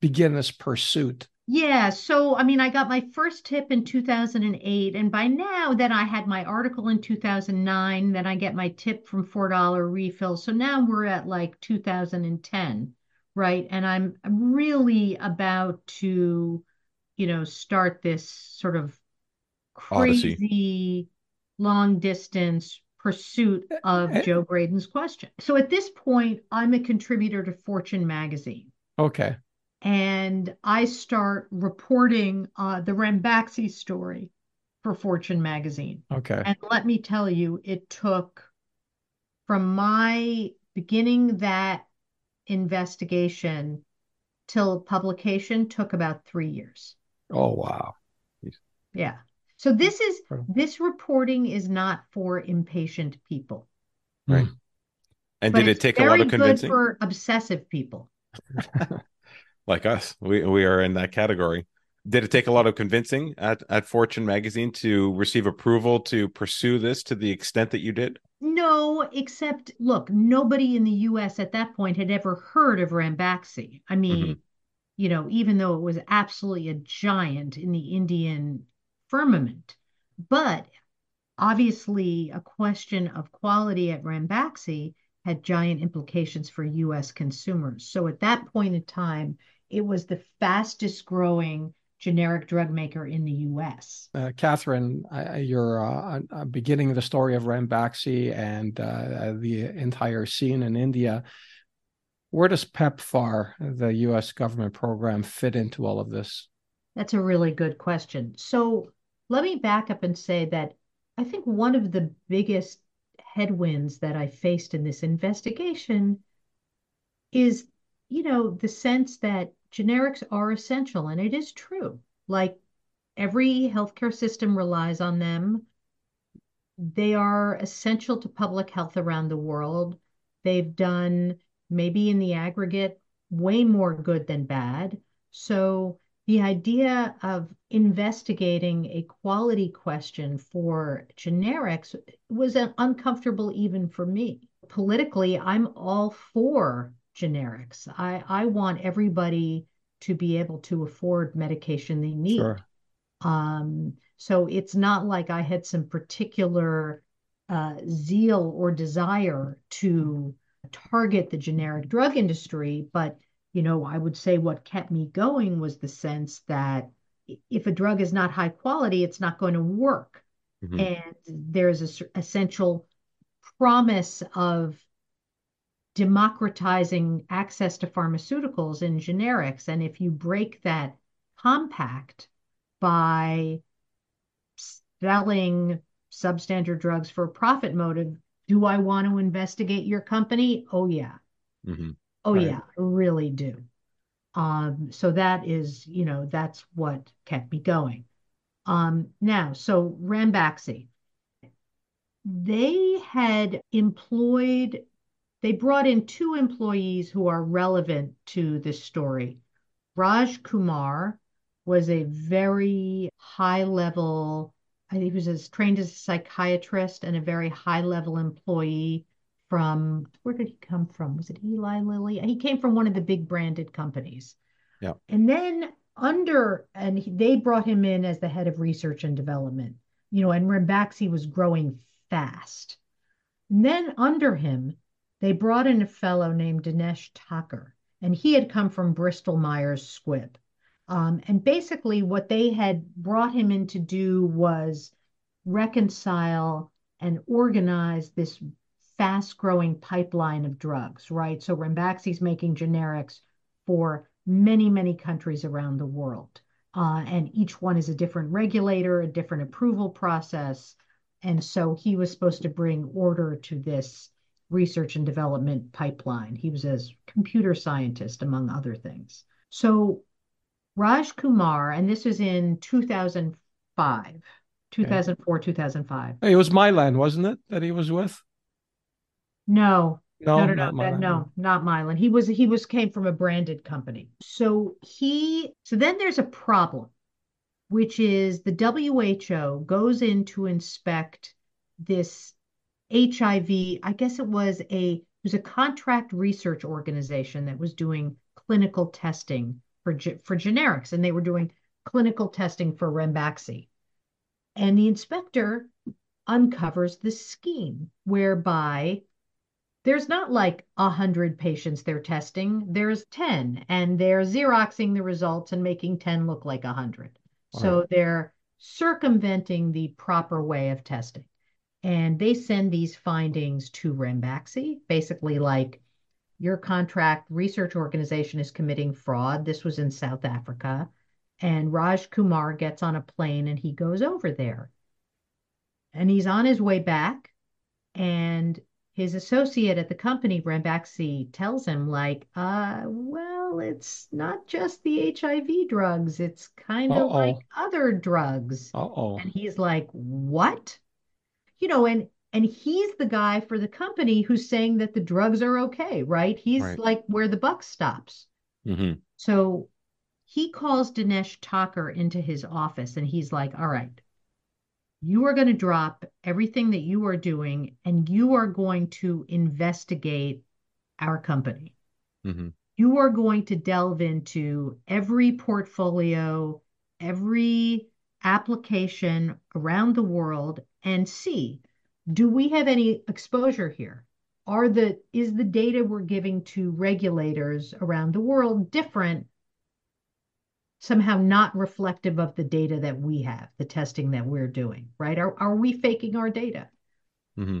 begin this pursuit? Yeah, so I mean, I got my first tip in 2008, and by now, then I had my article in 2009, then I get my tip from $4 refill. So now we're at like 2010, right? And I'm really about to, you know, start this sort of Odyssey. crazy long distance pursuit of Eh, Joe Graedon's question. So at this point, I'm a contributor to Fortune magazine Okay. and I start reporting uh, the Ranbaxy story for Fortune magazine. Okay. And let me tell you, it took from my beginning that investigation till publication took about three years. Oh wow. Yeah. So this is this reporting is not for impatient people, Right. And but did it take a lot very of good convincing? for obsessive people. like us. We we are in that category. Did it take a lot of convincing at, at Fortune magazine to receive approval to pursue this to the extent that you did? No, except look, nobody in the US at that point had ever heard of Ranbaxy. I mean, mm-hmm. you know, even though it was absolutely a giant in the Indian firmament. But obviously, a question of quality at Ranbaxy had giant implications for US consumers. So at that point in time, it was the fastest growing generic drug maker in the US. Uh, Katherine, I, you're uh, uh, beginning the story of Ranbaxy and uh, the entire scene in India. Where does PEPFAR, the US government program, fit into all of this? That's a really good question. So let me back up and say that I think one of the biggest headwinds that I faced in this investigation is, you know, the sense that generics are essential, and it is true. Like every healthcare system relies on them. They are essential to public health around the world. They've done, maybe in the aggregate, way more good than bad. So the idea of investigating a quality question for generics was uncomfortable even for me. Politically, I'm all for generics. I, I want everybody to be able to afford medication they need. Sure. Um, so it's not like I had some particular uh, zeal or desire to target the generic drug industry, but you know, I would say what kept me going was the sense that if a drug is not high quality, it's not going to work. Mm-hmm. And there's a essential promise of democratizing access to pharmaceuticals and generics. And if you break that compact by selling substandard drugs for a profit motive, do I want to investigate your company? Oh, yeah. Mm-hmm. Oh right. yeah, really do. Um, so that is, you know, that's what kept me going. Um, now, so Ranbaxy, they had employed, they brought in two employees who are relevant to this story. Raj Kumar was a very high level, I think he was as trained as a psychiatrist and a very high level employee from where did he come from? Was it Eli Lilly? He came from one of the big branded companies. Yeah. And then under, and he, they brought him in as the head of research and development, you know, and Ranbaxy was growing fast. And then under him, they brought in a fellow named Dinesh Thakur, and he had come from Bristol Myers Squibb. Um, and basically, what they had brought him in to do was reconcile and organize this fast growing pipeline of drugs, right? So Ranbaxy is making generics for many, many countries around the world. Uh, and each one is a different regulator, a different approval process. And so he was supposed to bring order to this research and development pipeline. He was a computer scientist, among other things. So Raj Kumar, and this was in 2005, 2004, 2005. It was Mylan, wasn't it, that he was with? No, no, no, no, no, that, no, not Mylan. He was he was came from a branded company. So he so then there's a problem, which is the WHO goes in to inspect this HIV. I guess it was a it was a contract research organization that was doing clinical testing for for generics, and they were doing clinical testing for Ranbaxy. And the inspector uncovers this scheme whereby there's not like a hundred patients they're testing. There's 10 and they're Xeroxing the results and making 10 look like a hundred. Wow. So they're circumventing the proper way of testing. And they send these findings to Ranbaxy, basically like your contract research organization is committing fraud. This was in South Africa. And Raj Kumar gets on a plane and he goes over there. And he's on his way back. And his associate at the company, Ranbaxy, tells him, like, uh, well, it's not just the HIV drugs, it's kind of Uh-oh. like other drugs. Uh-oh. And he's like, what? You know, and and he's the guy for the company who's saying that the drugs are okay, right? He's right. like where the buck stops. Mm-hmm. So he calls Dinesh Thakur into his office and he's like, all right, you are going to drop everything that you are doing and you are going to investigate our company. Mm-hmm. You are going to delve into every portfolio, every application around the world and see do we have any exposure here? are the is the data we're giving to regulators around the world different somehow not reflective of the data that we have the testing that we're doing right? Are, are we faking our data? Mm-hmm.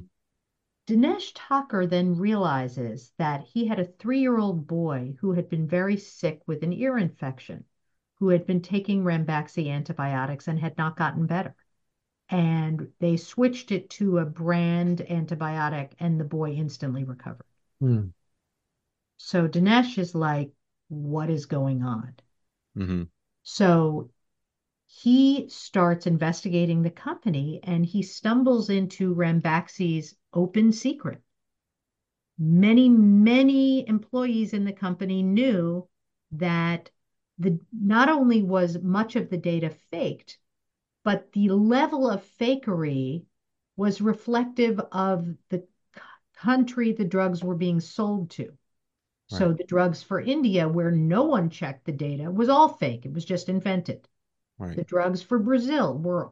dinesh Thakur then realizes that he had a three-year-old boy who had been very sick with an ear infection who had been taking ranbaxy antibiotics and had not gotten better. And they switched it to a brand antibiotic and the boy instantly recovered. Mm. so dinesh is like what is going on mm-hmm. so he starts investigating the company and he stumbles into ranbaxy's open secret many many employees in the company knew that the not only was much of the data faked but the level of fakery was reflective of the country the drugs were being sold to. Right. So the drugs for India, where no one checked the data, was all fake. It was just invented. Right. The drugs for Brazil were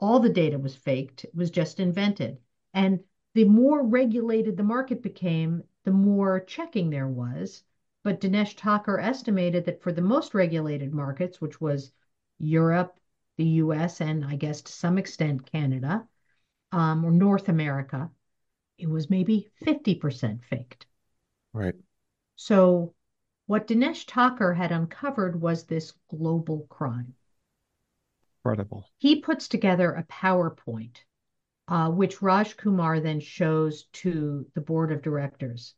all the data was faked. It was just invented. And the more regulated the market became, the more checking there was. But Dinesh Thakur estimated that for the most regulated markets, which was Europe, the US and I guess to some extent Canada um, or North America, it was maybe 50% faked. Right. So what Dinesh Thakur had uncovered was this global crime. Incredible. He puts together a PowerPoint, uh, which Raj Kumar then shows to the board of directors.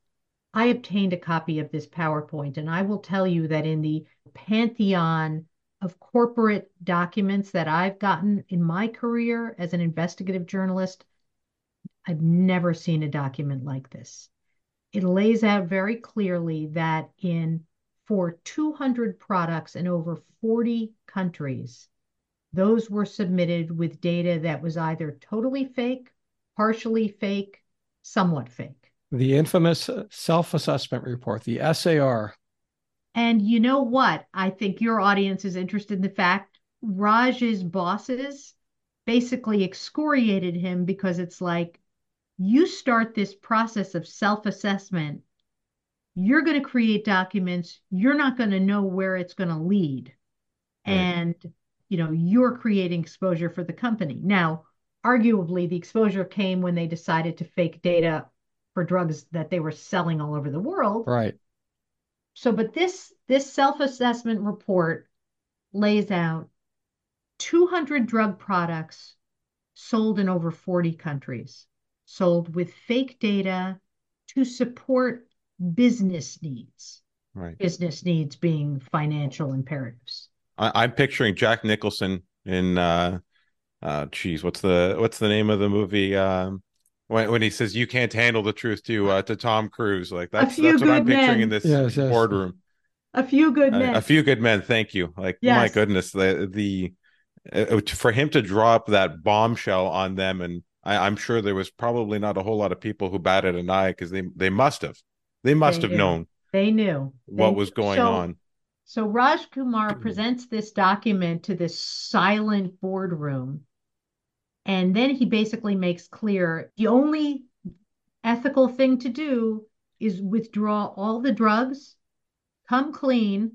I obtained a copy of this PowerPoint, and I will tell you that in the pantheon of corporate documents that I've gotten in my career as an investigative journalist, I've never seen a document like this. It lays out very clearly that in for 200 products in over 40 countries, those were submitted with data that was either totally fake, partially fake, somewhat fake. The infamous uh, self assessment report, the SAR, and you know what? I think your audience is interested in the fact Raj's bosses basically excoriated him because it's like you start this process of self assessment, you're going to create documents, you're not going to know where it's going to lead. Right. And, you know, you're creating exposure for the company. Now, arguably, the exposure came when they decided to fake data for drugs that they were selling all over the world. Right. So, but this this self-assessment report lays out 200 drug products sold in over 40 countries, sold with fake data to support business needs. Right. Business needs being financial imperatives. I, am picturing Jack Nicholson in uh uh geez, what's the what's the name of the movie? Um when, when he says you can't handle the truth to uh, to Tom Cruise. Like that's that's what I'm picturing men. in this yes, yes. boardroom. A few good men. A, a few good men. Thank you. Like yes. my goodness, the the uh, for him to drop that bombshell on them, and I, am sure there was probably not a whole lot of people who batted an eye because they they must have they must they have knew. known they knew what they, was going so, on. So Raj Kumar presents this document to this silent boardroom and then he basically makes clear the only ethical thing to do is withdraw all the drugs, come clean,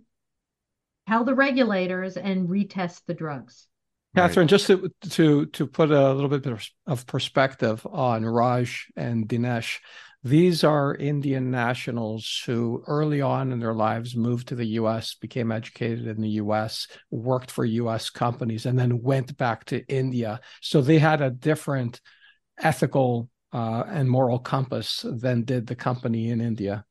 tell the regulators, and retest the drugs. Katherine, just to, to to put a little bit of perspective on Raj and Dinesh, these are Indian nationals who early on in their lives moved to the US, became educated in the US, worked for US companies, and then went back to India. So they had a different ethical uh, and moral compass than did the company in India.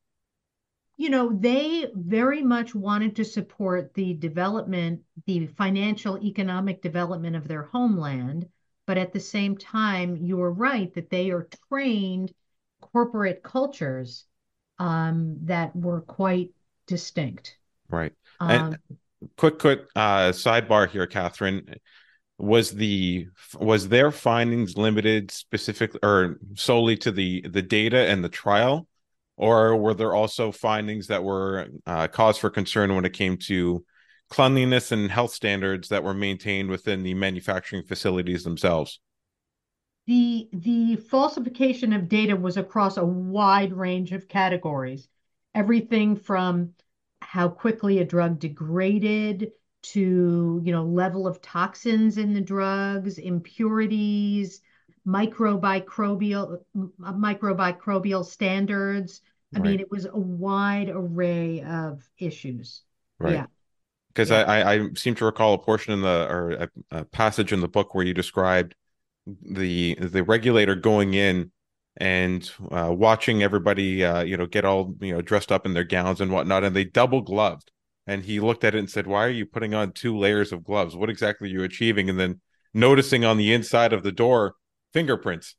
You know, they very much wanted to support the development, the financial, economic development of their homeland. But at the same time, you're right that they are trained corporate cultures um, that were quite distinct. Right. Um, and quick, quick uh, sidebar here, Katherine. Was the was their findings limited specifically or solely to the the data and the trial, or were there also findings that were uh, cause for concern when it came to cleanliness and health standards that were maintained within the manufacturing facilities themselves? the the falsification of data was across a wide range of categories everything from how quickly a drug degraded to you know level of toxins in the drugs impurities microbial microbial standards. I right. mean it was a wide array of issues. Right. Yeah. Because yeah. I, I seem to recall a portion in the or a, a passage in the book where you described the the regulator going in and uh, watching everybody uh, you know get all you know dressed up in their gowns and whatnot and they double gloved. And he looked at it and said why are you putting on two layers of gloves? What exactly are you achieving? And then noticing on the inside of the door fingerprints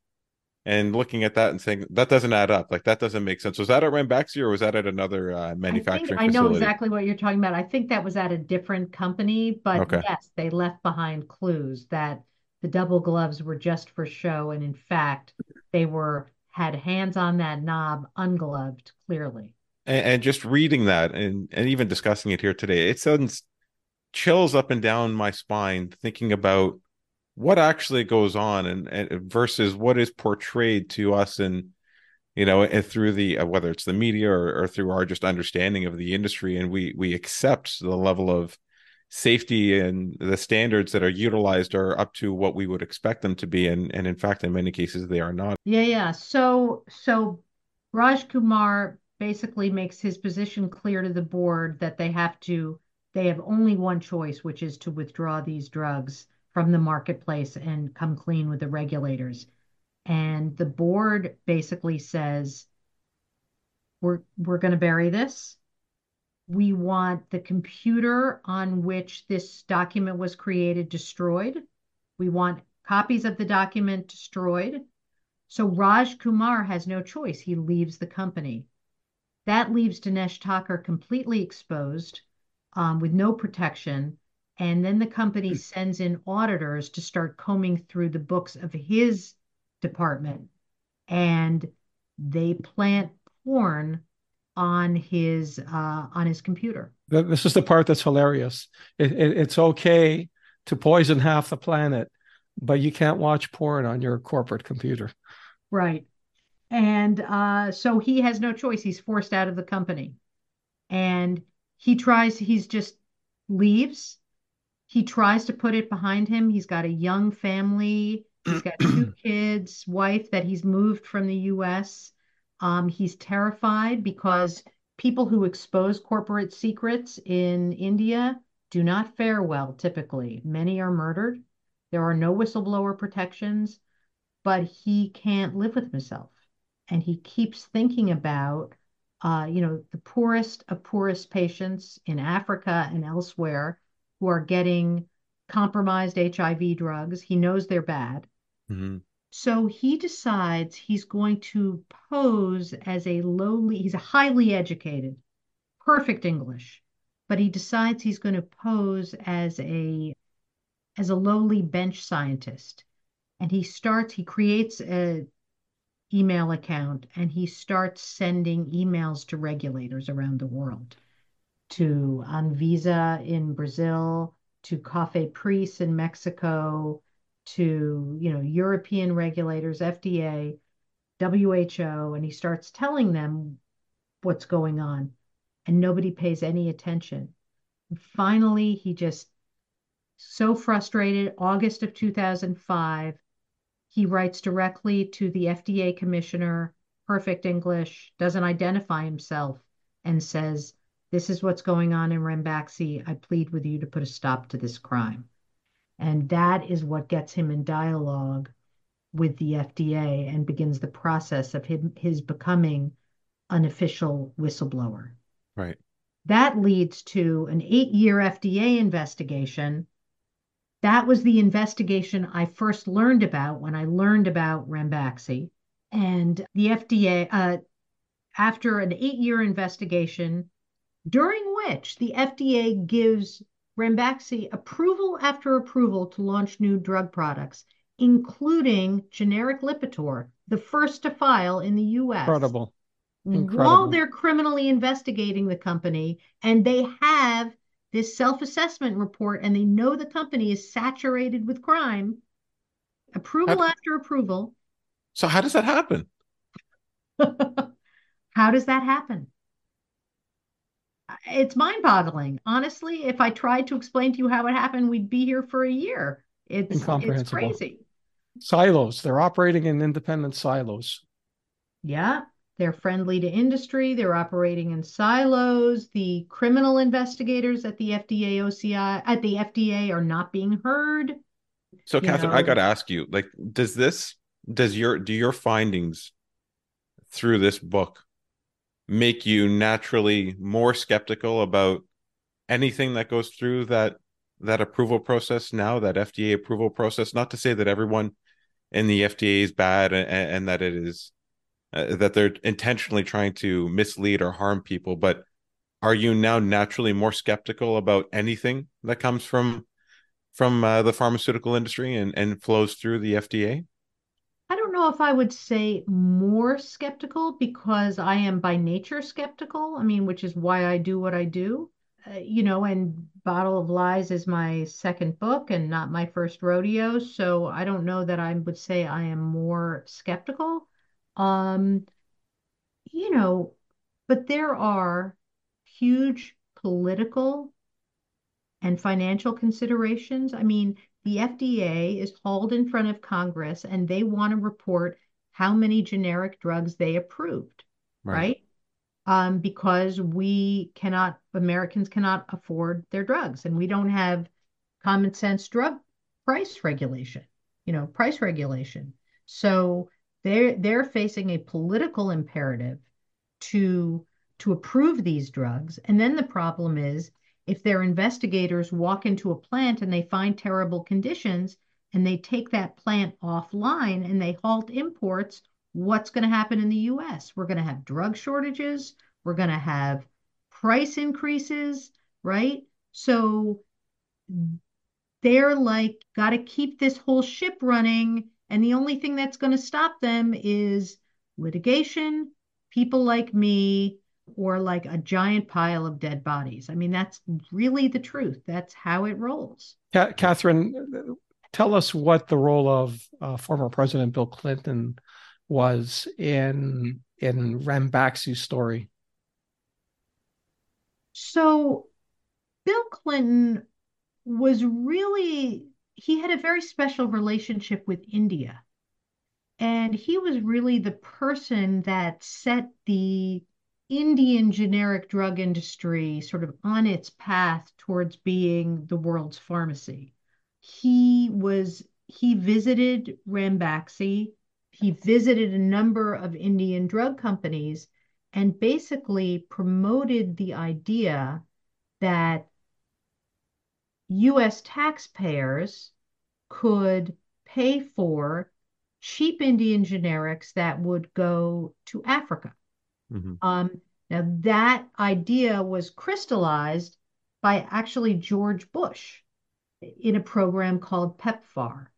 and looking at that and saying that doesn't add up. Like that doesn't make sense. Was that at Ranbaxy or was that at another uh, manufacturing I, think, I know exactly what you're talking about. I think that was at a different company but okay. yes they left behind clues that the double gloves were just for show. And in fact they were had hands on that knob ungloved clearly. And, and just reading that and and even discussing it here today it sends chills up and down my spine thinking about what actually goes on and, and versus what is portrayed to us and you know and through the uh, whether it's the media or, or through our just understanding of the industry. And we we accept the level of safety and the standards that are utilized are up to what we would expect them to be. And and in fact in many cases they are not. Yeah yeah. So so raj kumar basically makes his position clear to the board that they have to they have only one choice which is to withdraw these drugs from the marketplace and come clean with the regulators and the board basically says we're we're going to bury this we want the computer on which this document was created destroyed. We want copies of the document destroyed. So Raj Kumar has no choice. He leaves the company. That leaves Dinesh Thakur completely exposed um, with no protection. And then the company hmm. sends in auditors to start combing through the books of his department. And they plant porn on his uh, on his computer. This is the part that's hilarious. It, it, it's okay to poison half the planet, but you can't watch porn on your corporate computer. Right, and uh, so he has no choice. He's forced out of the company, and he tries. He's just leaves. He tries to put it behind him. He's got a young family. He's got two kids, wife that he's moved from the U.S um, he's terrified because people who expose corporate secrets in India do not fare well typically. Many are murdered. There are no whistleblower protections, but he can't live with himself. And he keeps thinking about, uh, you know, the poorest of poorest patients in Africa and elsewhere who are getting compromised HIV drugs. He knows they're bad. Mm-hmm. So he decides he's going to pose as a lowly, he's a highly educated, perfect English, but he decides he's going to pose as a as a lowly bench scientist. And he starts, he creates a email account and he starts sending emails to regulators around the world, to Anvisa in Brazil, to Café COFEPRIS in Mexico, to you know European regulators, FDA, WHO, and he starts telling them what's going on, and nobody pays any attention. And finally, he just so frustrated. August of 2005, he writes directly to the FDA commissioner, perfect English, doesn't identify himself, and says, This is what's going on in Ranbaxy. I plead with you to put a stop to this crime. And that is what gets him in dialogue with the FDA and begins the process of him, his becoming an official whistleblower. Right. That leads to an eight year FDA investigation. That was the investigation I first learned about when I learned about Ranbaxy. And the FDA, uh, after an eight year investigation, during which the FDA gives Ranbaxy approval after approval to launch new drug products, including generic Lipitor, the first to file in the US. Incredible. Incredible. While they're criminally investigating the company and they have this self assessment report and they know the company is saturated with crime, Approval how, after approval. So how does that happen? how does that happen? It's mind-boggling. Honestly, if I tried to explain to you how it happened, we'd be here for a year. It's it's crazy. Silos. They're operating in independent silos. Yeah, they're friendly to industry. They're operating in silos. The criminal investigators at the FDA, OCI, at the FDA are not being heard. So, Katherine, know? I got to ask you: like, does this, does your, do your findings through this book make you naturally more skeptical about anything that goes through that that approval process now, that FDA approval process? Not to say that everyone in the FDA is bad and, and that it is uh, that they're intentionally trying to mislead or harm people, but are you now naturally more skeptical about anything that comes from from uh, the pharmaceutical industry and, and flows through the FDA? I don't know if I would say more skeptical because I am by nature skeptical. I mean, which is why I do what I do. Uh, you know, and Bottle of Lies is my second book and not my first rodeo. So I don't know that I would say I am more skeptical. Um, you know, but there are huge political and financial considerations. I mean, the FDA is hauled in front of Congress and they want to report how many generic drugs they approved, right? right? Um, because we cannot, Americans cannot afford their drugs and we don't have common sense drug price regulation, you know, price regulation. So they're they're facing a political imperative to to approve these drugs. And then the problem is if their investigators walk into a plant and they find terrible conditions and they take that plant offline and they halt imports, what's going to happen in the US? We're going to have drug shortages, we're going to have price increases, right? So they're like, got to keep this whole ship running. And the only thing that's going to stop them is litigation, people like me, or like a giant pile of dead bodies. I mean, that's really the truth. That's how it rolls. Katherine, tell us what the role of uh, former President Bill Clinton was in in Ranbaxy's story. So, Bill Clinton was really he had a very special relationship with India. And he was really the person that set the Indian generic drug industry sort of on its path towards being the world's pharmacy. He was he visited Ranbaxy, he visited a number of Indian drug companies and basically promoted the idea that US taxpayers could pay for cheap Indian generics that would go to Africa. Mm-hmm. Um, now, that idea was crystallized by actually George Bush in a program called PEPFAR,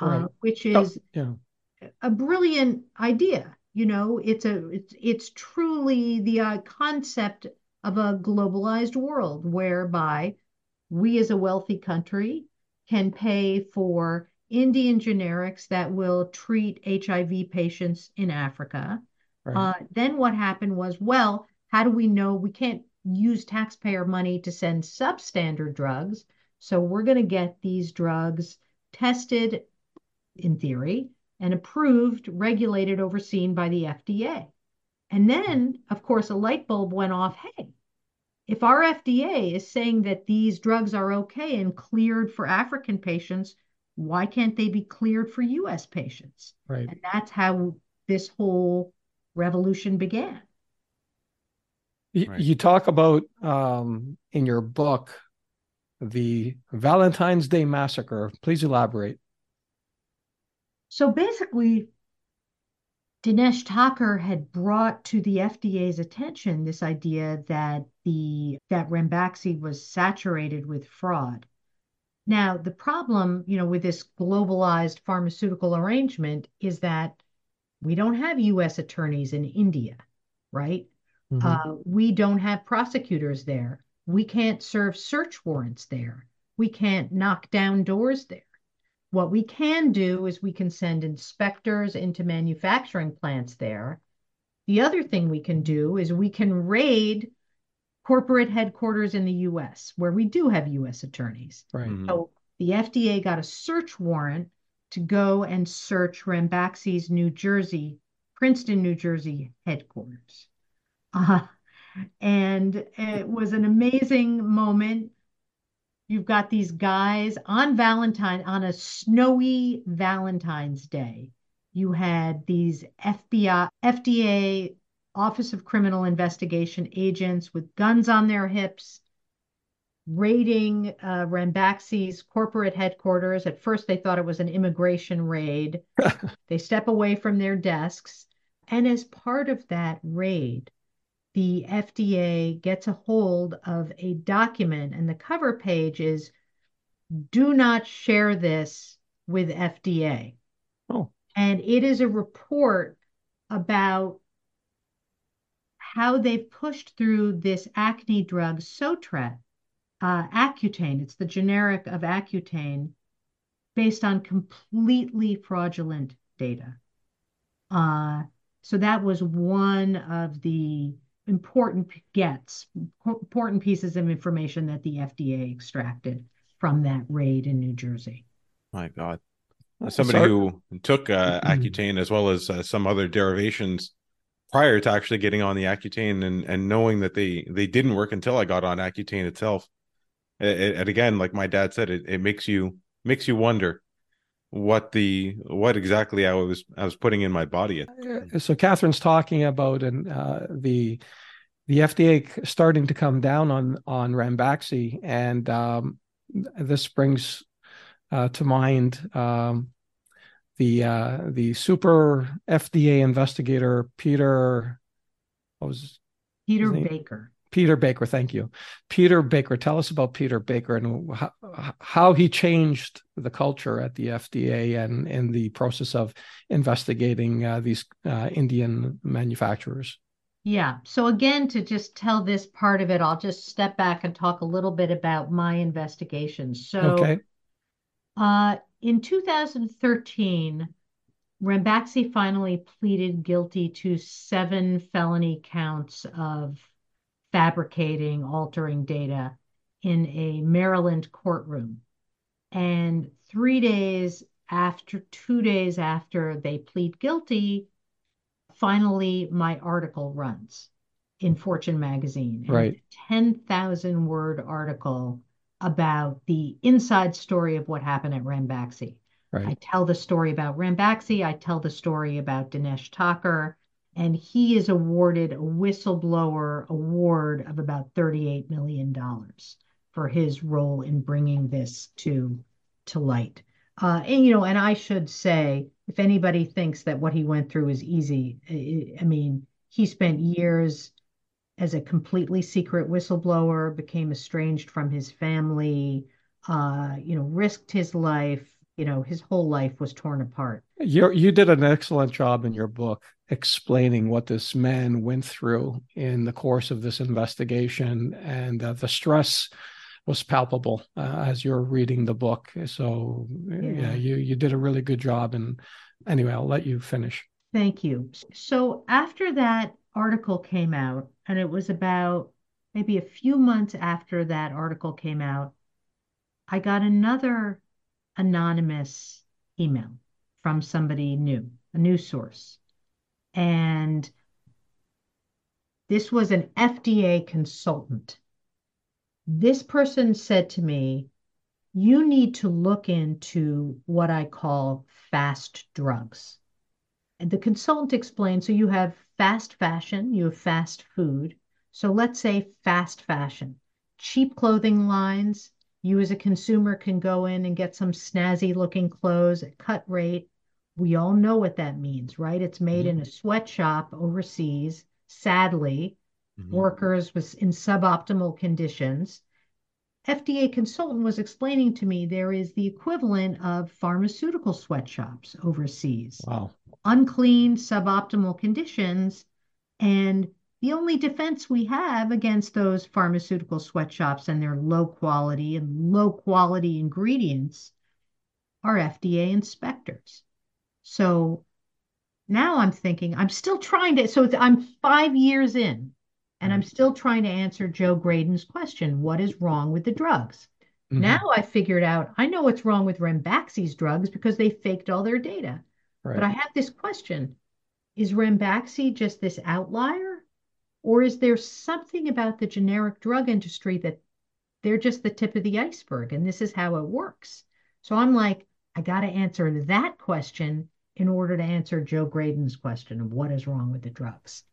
uh, right. uh, which oh, is oh, yeah. a brilliant idea. You know, it's a it's it's truly the uh, concept of a globalized world whereby we as a wealthy country can pay for Indian generics that will treat HIV patients in Africa Right. Uh, then what happened was, well, how do we know we can't use taxpayer money to send substandard drugs? So we're going to get these drugs tested in theory and approved, regulated, overseen by the FDA. And then, of course, a light bulb went off. Hey, if our FDA is saying that these drugs are okay and cleared for African patients, why can't they be cleared for US patients? Right. And that's how this whole revolution began. You, you talk about um, in your book the Valentine's Day Massacre. Please elaborate. So basically, Dinesh Thakur had brought to the FDA's attention this idea that the that Ranbaxy was saturated with fraud. Now, the problem, you know, with this globalized pharmaceutical arrangement is that we don't have U.S. attorneys in India, right? Mm-hmm. Uh, we don't have prosecutors there. We can't serve search warrants there. We can't knock down doors there. what we can do is we can send inspectors into manufacturing plants there. The other thing we can do is we can raid corporate headquarters in the US where we do have US attorneys. Right. So the FDA got a search warrant to go and search Ranbaxy's New Jersey, Princeton, New Jersey headquarters. Uh, and it was an amazing moment. You've got these guys on Valentine, on a snowy Valentine's Day. You had these FBI, FDA Office of Criminal Investigation agents with guns on their hips raiding uh, Ranbaxy's corporate headquarters. At first, they thought it was an immigration raid. they step away from their desks. And as part of that raid, the FDA gets a hold of a document, and the cover page is do not share this with FDA. Oh. And it is a report about how they've pushed through this acne drug, Sotret, uh, Accutane. It's the generic of Accutane based on completely fraudulent data. Uh, so that was one of the important gets, important pieces of information that the FDA extracted from that raid in New Jersey. My God. As somebody Sorry. who took uh, Accutane as well as uh, some other derivations prior to actually getting on the Accutane and, and knowing that they, they didn't work until I got on Accutane itself. It, it- and again, like my dad said, it, it makes you makes you wonder what the what exactly I was I was putting in my body. So Katherine's talking about and uh, the the FDA starting to come down on on Ranbaxy, and um, this brings uh, to mind um, the uh, the super FDA investigator Peter. What was Peter Baker. Peter Baker? Thank you, Peter Baker. Tell us about Peter Baker and how, how he changed the culture at the FDA and in the process of investigating uh, these uh, Indian manufacturers. Yeah. So again, to just tell this part of it, I'll just step back and talk a little bit about my investigation. So Okay. Uh, in 2013, Ranbaxy finally pleaded guilty to seven felony counts of fabricating, altering data in a Maryland courtroom. And three days after, two days after they plead guilty, finally my article runs in Fortune magazine. Right. it's a 10,000 word article about the inside story of what happened at Ranbaxy. Right. I tell the story about Ranbaxy. I tell the story about Dinesh Thakur, and he is awarded a whistleblower award of about $38 million for his role in bringing this to, to light. Uh, and, you know, and I should say, if anybody thinks that what he went through is easy, I, mean, he spent years as a completely secret whistleblower, became estranged from his family, uh, you know, risked his life. You know, his whole life was torn apart. You you did an excellent job in your book explaining what this man went through in the course of this investigation, and uh, the stress was palpable uh, as you're reading the book. So yeah. Yeah. you you did a really good job. And anyway, I'll let you finish. Thank you. So after that article came out, and it was about maybe a few months after that article came out, I got another anonymous email from somebody new, a new source. And this was an FDA consultant. This person said to me, You need to look into what I call fast drugs. And the consultant explained so you have fast fashion, you have fast food. So let's say fast fashion, cheap clothing lines. You as a consumer can go in and get some snazzy looking clothes at cut rate. We all know what that means, right? It's made in a sweatshop overseas. Sadly, Mhm. workers was in suboptimal conditions. FDA consultant was explaining to me there is the equivalent of pharmaceutical sweatshops overseas Wow. unclean, suboptimal conditions. And the only defense we have against those pharmaceutical sweatshops and their low quality and low quality ingredients are FDA inspectors. So now I'm thinking, I'm still trying to, so I'm five years in, and I'm still trying to answer Joe Graedon's question what is wrong with the drugs? Mm-hmm. Now I figured out, I know what's wrong with Ranbaxy's drugs because they faked all their data. Right. But I have this question is Rembaxi just this outlier? Or is there something about the generic drug industry that they're just the tip of the iceberg and this is how it works? So I'm like, I got to answer that question in order to answer Joe Graedon's question of what is wrong with the drugs.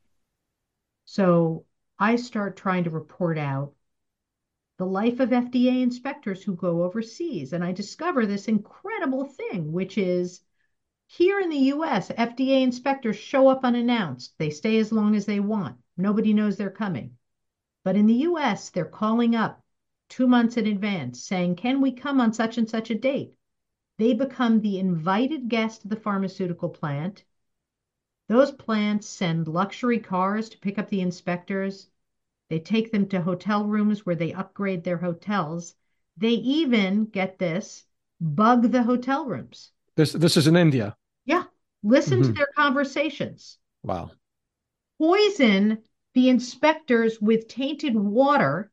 So I start trying to report out the life of FDA inspectors who go overseas. And I discover this incredible thing, which is here in the US, FDA inspectors show up unannounced. They stay as long as they want. Nobody knows they're coming. But in the US, they're calling up two months in advance saying, Can we come on such and such a date? They become the invited guest of the pharmaceutical plant. Those plants send luxury cars to pick up the inspectors. They take them to hotel rooms where they upgrade their hotels. They even, get this, bug the hotel rooms. This this is in India. Yeah. Listen mm-hmm. to their conversations. Wow. Poison the inspectors with tainted water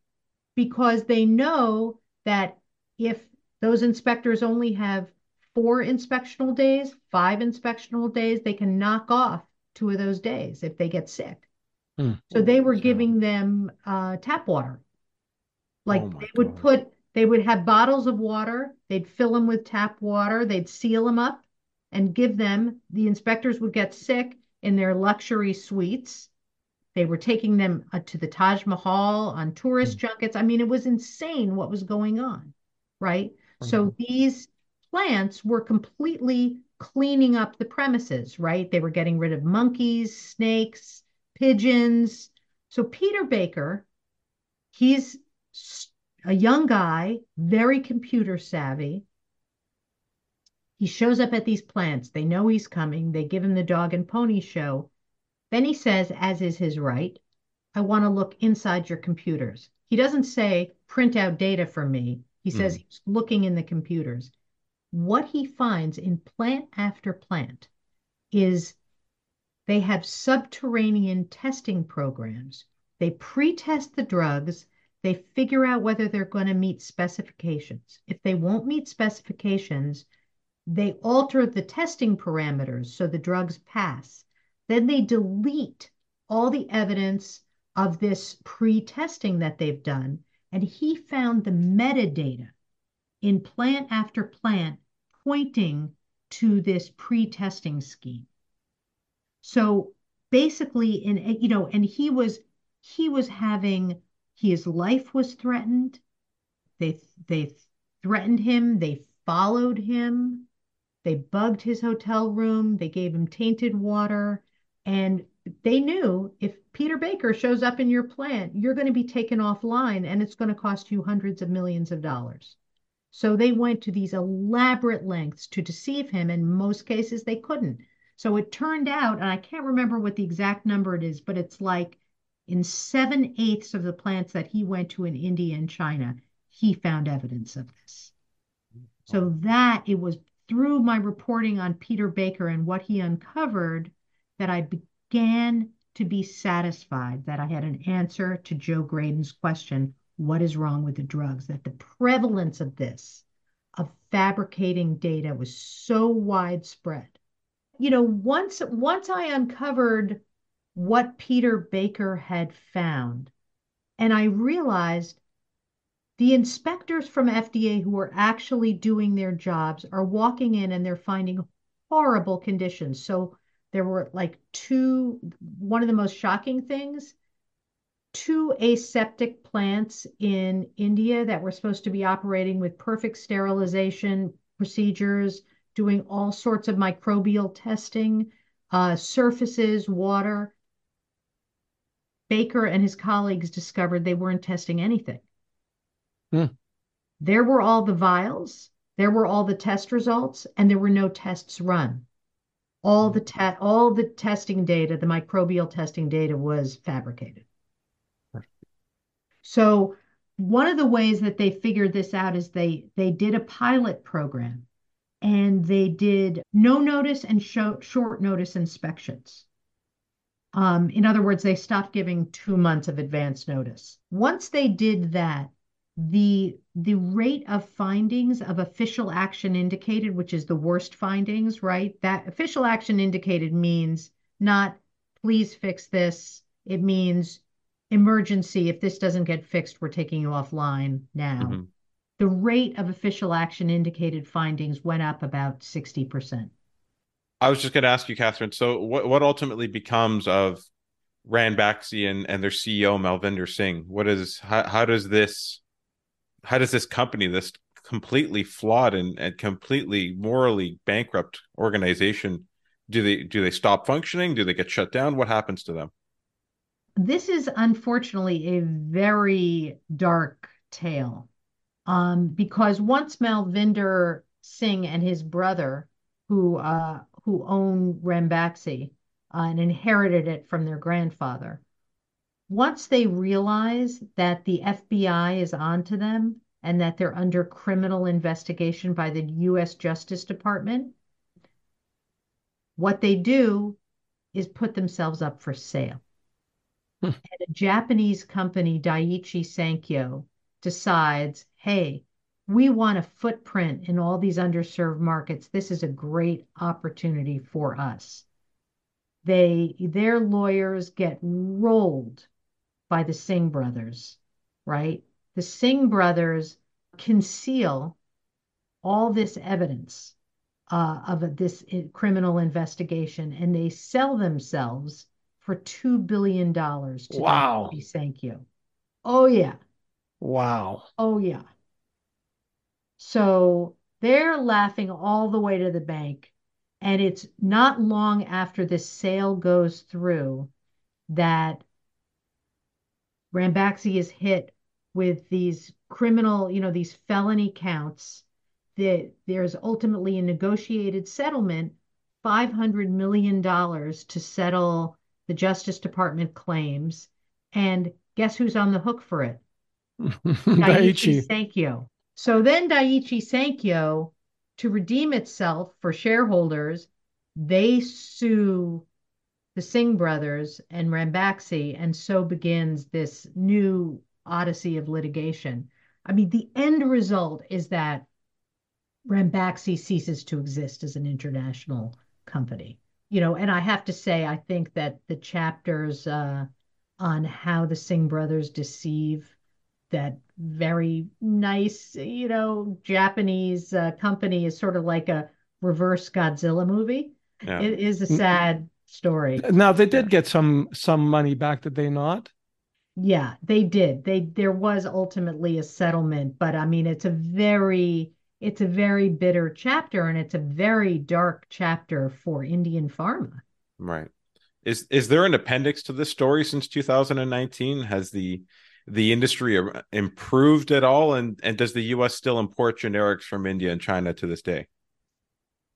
because they know that if those inspectors only have four inspectional days, five inspectional days, they can knock off two of those days if they get sick. Hmm. So they were giving them uh, tap water. Like oh they would God. put they would have bottles of water, they'd fill them with tap water, they'd seal them up and give them. The inspectors would get sick in their luxury suites. They were taking them uh, to the Taj Mahal on tourist mm-hmm. junkets. I mean, it was insane what was going on, right? Mm-hmm. So these plants were completely cleaning up the premises, right? They were getting rid of monkeys, snakes, pigeons. So Peter Baker, he's a young guy, very computer savvy. He shows up at these plants. They know he's coming. They give him the dog and pony show. Then he says, as is his right, I want to look inside your computers. He doesn't say, print out data for me. He says mm. he's looking in the computers. What he finds in plant after plant is they have subterranean testing programs. They pre test the drugs they figure out whether they're going to meet specifications. If they won't meet specifications, they alter the testing parameters so the drugs pass. Then they delete all the evidence of this pre testing that they've done. And he found the metadata in plant after plant pointing to this pre testing scheme. So basically, in you know, and he was he was having his life was threatened. They they threatened him. They followed him. They bugged his hotel room. They gave him tainted water. And they knew if Peter Baker shows up in your plant, you're going to be taken offline and it's going to cost you hundreds of millions of dollars. So they went to these elaborate lengths to deceive him. In most cases, they couldn't. So it turned out, and I can't remember what the exact number it is, but it's like in seven eighths of the plants that he went to in India and China, he found evidence of this. So that it was through my reporting on Peter Baker and what he uncovered that I began to be satisfied that I had an answer to Joe Graedon's question what is wrong with the drugs? That the prevalence of this, of fabricating data, was so widespread. You know, once once I uncovered what Peter Baker had found. And I realized the inspectors from FDA who are actually doing their jobs are walking in and they're finding horrible conditions. So there were like two, one of the most shocking things two aseptic plants in India that were supposed to be operating with perfect sterilization procedures, doing all sorts of microbial testing, uh, surfaces, water. Baker and his colleagues discovered they weren't testing anything. Hmm. There were all the vials, there were all the test results, and there were no tests run. All the te- all the testing data, the microbial testing data was fabricated. So one of the ways that they figured this out is they they did a pilot program. and they did no notice and short notice inspections. Um, in other words, they stopped giving two months of advance notice. Once they did that, the the rate of findings of official action indicated, which is the worst findings, right? That official action indicated means not please fix this. It means emergency. If this doesn't get fixed, we're taking you offline now. Mm-hmm. The rate of official action indicated findings went up about 60%. I was just going to ask you, Katherine. So, what, what ultimately becomes of Ranbaxy and, and their CEO Malvinder Singh? What is how, how does this how does this company, this completely flawed and, and completely morally bankrupt organization, do they do they stop functioning? Do they get shut down? What happens to them? This is unfortunately a very dark tale. Um, because once Malvinder Singh and his brother, who uh, who own Ranbaxy uh, and inherited it from their grandfather, once they realize that the FBI is onto them and that they're under criminal investigation by the US Justice Department, what they do is put themselves up for sale. Hmm. and a Japanese company, Daiichi Sankyo, decides, hey, we want a footprint in all these underserved markets. This is a great opportunity for us. They their lawyers get rolled by the Singh brothers, right? The Singh brothers conceal all this evidence uh, of this criminal investigation and they sell themselves for $2 billion to wow. Sankyo. Oh, yeah. Wow. Oh, yeah. So they're laughing all the way to the bank. And it's not long after this sale goes through that Ranbaxy is hit with these criminal, you know, these felony counts. That there's ultimately a negotiated settlement, $500 million to settle the Justice Department claims. And guess who's on the hook for it? Daiichi Sankyo. So then Daiichi Sankyo, to redeem itself for shareholders, they sue the Singh brothers and Ranbaxy, and so begins this new odyssey of litigation. I mean, the end result is that Ranbaxy ceases to exist as an international company. You know, and I have to say, I think that the chapters uh, on how the Singh brothers deceive that very nice, you know, Japanese uh, company is sort of like a reverse Godzilla movie. Yeah. It is a sad story. Now they did get some some money back, did they not? Yeah, they did. They there was ultimately a settlement, but I mean it's a very it's a very bitter chapter and it's a very dark chapter for Indian pharma. Right. Is is there an appendix to this story since 2019? Has the the industry improved at all and and does the US still import generics from India and China to this day?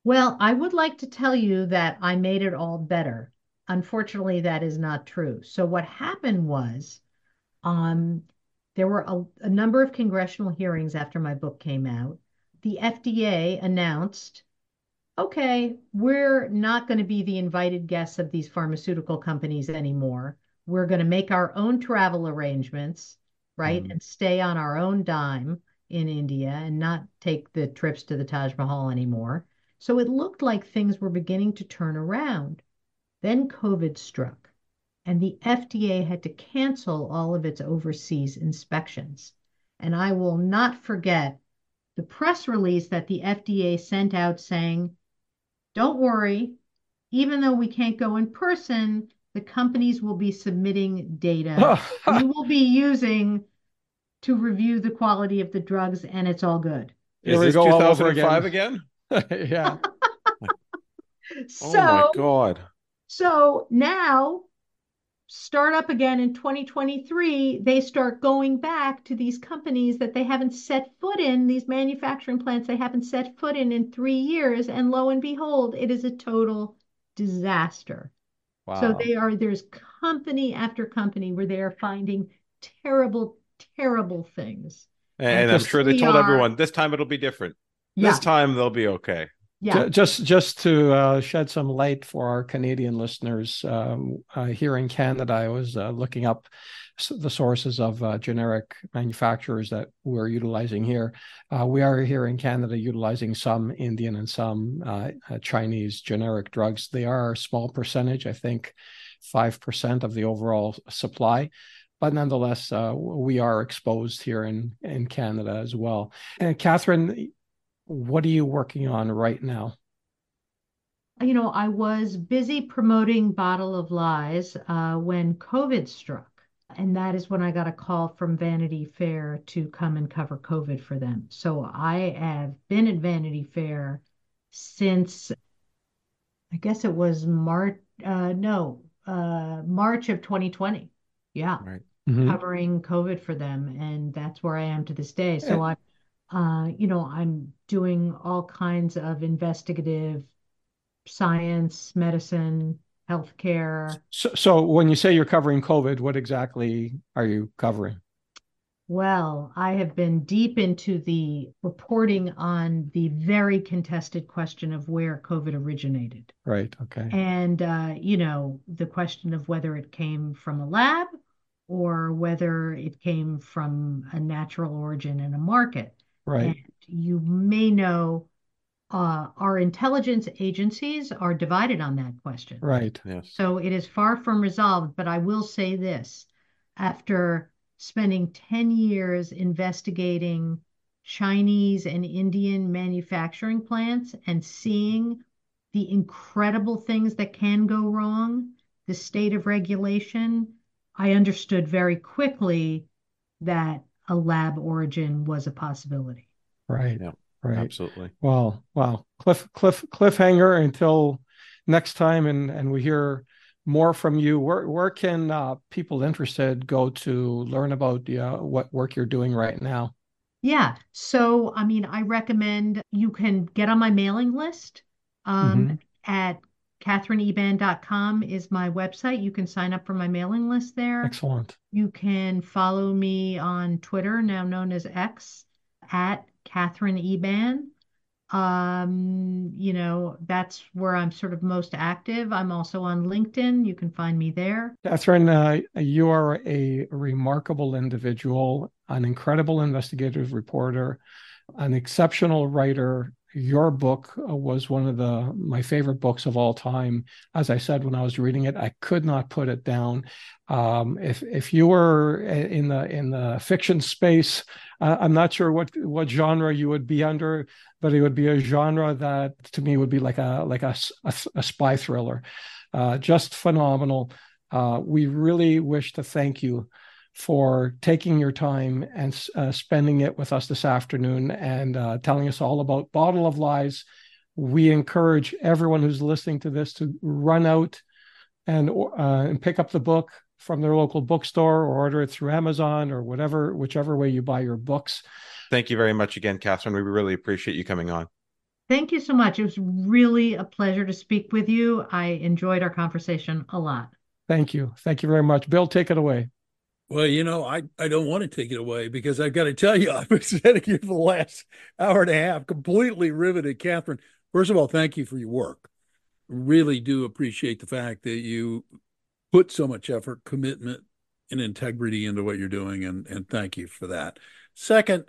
Well, I would like to tell you that I made it all better. Unfortunately, that is not true. So what happened was um, there were a, a number of congressional hearings after my book came out. The FDA announced, okay, we're not going to be the invited guests of these pharmaceutical companies anymore. We're going to make our own travel arrangements, right? Mm. And stay on our own dime in India and not take the trips to the Taj Mahal anymore. So it looked like things were beginning to turn around. Then COVID struck, and the FDA had to cancel all of its overseas inspections. And I will not forget the press release that the FDA sent out saying, don't worry, even though we can't go in person, the companies will be submitting data we will be using to review the quality of the drugs, and it's all good. Is this 2005 again? yeah. so, oh my god. So now start up again in 2023, they start going back to these companies that they haven't set foot in, these manufacturing plants they haven't set foot in in three years. And lo and behold, it is a total disaster. Wow. So they are, there's company after company where they are finding terrible, terrible things. And, and I'm sure they told are, everyone this time it'll be different. Yeah. This time they'll be okay. Yeah. Just just to uh, shed some light for our Canadian listeners um, uh, here in Canada, I was uh, looking up the sources of uh, generic manufacturers that we're utilizing here. Uh, we are here in Canada utilizing some Indian and some uh, Chinese generic drugs. They are a small percentage, I think, five percent of the overall supply. But nonetheless, uh, we are exposed here in, in Canada as well. And Katherine, what are you working on right now? you know, I was busy promoting Bottle of Lies uh, when COVID struck. And that is when I got a call from Vanity Fair to come and cover COVID for them. So I have been at Vanity Fair since, I guess it was March, uh, no, uh, March of 2020. Yeah, Right. Mhm. covering COVID for them. And that's where I am to this day. So I, uh, you know, I'm doing all kinds of investigative science, medicine, healthcare. So, so when you say you're covering COVID, what exactly are you covering? Well, I have been deep into the reporting on the very contested question of where COVID originated. Right. Okay. And, uh, you know, the question of whether it came from a lab or whether it came from a natural origin in a market. Right. And you may know uh, our intelligence agencies are divided on that question. Right. Yes. So it is far from resolved, but I will say this after spending 10 years investigating Chinese and Indian manufacturing plants and seeing the incredible things that can go wrong, the state of regulation, I understood very quickly that a lab origin was a possibility. Right. Yeah. Right. Absolutely. Well, wow. Cliff, cliff, cliffhanger until next time, and and we hear more from you. Where where can uh, people interested go to learn about uh, what work you're doing right now? Yeah. So, I mean, I recommend you can get on my mailing list um, at katherineeban.com is my website. You can sign up for my mailing list there. Excellent. You can follow me on Twitter, now known as X, at Katherine Eban. Um, you know, that's where I'm sort of most active. I'm also on LinkedIn. You can find me there. Katherine, uh, you are a remarkable individual, an incredible investigative reporter, an exceptional writer. Your book uh, was one of the my favorite books of all time. As I said when I was reading it, I could not put it down. Um, if if you were in the in the fiction space, uh, I'm not sure what what genre you would be under, but it would be a genre that to me would be like a like a, a, a spy thriller. Uh, just phenomenal. Uh, we really wish to thank you for taking your time and uh, spending it with us this afternoon and uh, telling us all about Bottle of Lies. We encourage everyone who's listening to this to run out and uh, and pick up the book from their local bookstore or order it through Amazon or whatever, whichever way you buy your books. Thank you very much again, Katherine. We really appreciate you coming on. Thank you so much. It was really a pleasure to speak with you. I enjoyed our conversation a lot. Thank you. Thank you very much. Bill, take it away. Well, you know, I, I don't want to take it away because I've got to tell you, I've been sitting here for the last hour and a half, completely riveted. Katherine, first of all, thank you for your work. Really do appreciate the fact that you put so much effort, commitment, and integrity into what you're doing, and and thank you for that. Second,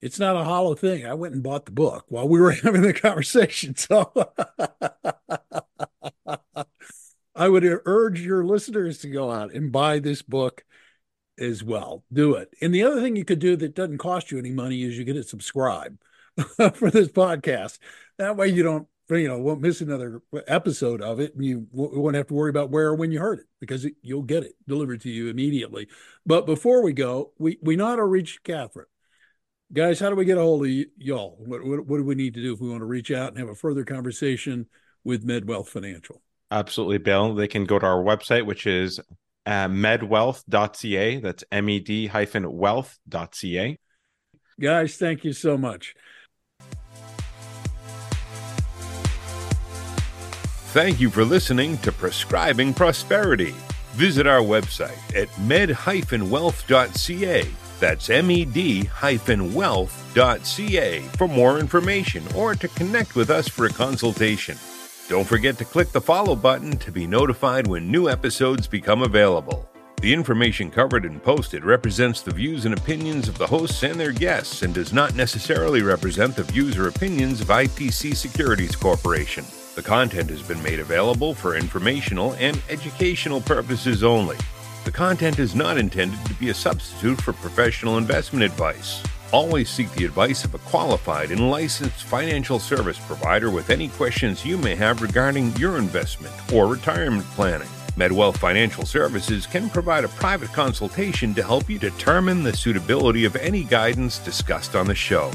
it's not a hollow thing. I went and bought the book while we were having the conversation, so I would urge your listeners to go out and buy this book as well. Do it. And the other thing you could do that doesn't cost you any money is you get to subscribe for this podcast. That way you don't, you know, won't miss another episode of it. And you won't have to worry about where or when you heard it because it, you'll get it delivered to you immediately. But before we go, we, we know how to reach Katherine. Guys, how do we get a hold of y- y'all? What, what, what do we need to do if we want to reach out and have a further conversation with MedWealth Financial? Absolutely, Bill. They can go to our website, which is uh, medwealth.ca. That's M E D hyphen wealth.ca. Guys, thank you so much. Thank you for listening to Prescribing Prosperity. Visit our website at med-wealth.ca That's med-wealth.ca for more information or to connect with us for a consultation. Don't forget to click the follow button to be notified when new episodes become available. The information covered and posted represents the views and opinions of the hosts and their guests and does not necessarily represent the views or opinions of IPC Securities Corporation. The content has been made available for informational and educational purposes only. The content is not intended to be a substitute for professional investment advice. Always seek the advice of a qualified and licensed financial service provider with any questions you may have regarding your investment or retirement planning. MedWealth Financial Services can provide a private consultation to help you determine the suitability of any guidance discussed on the show.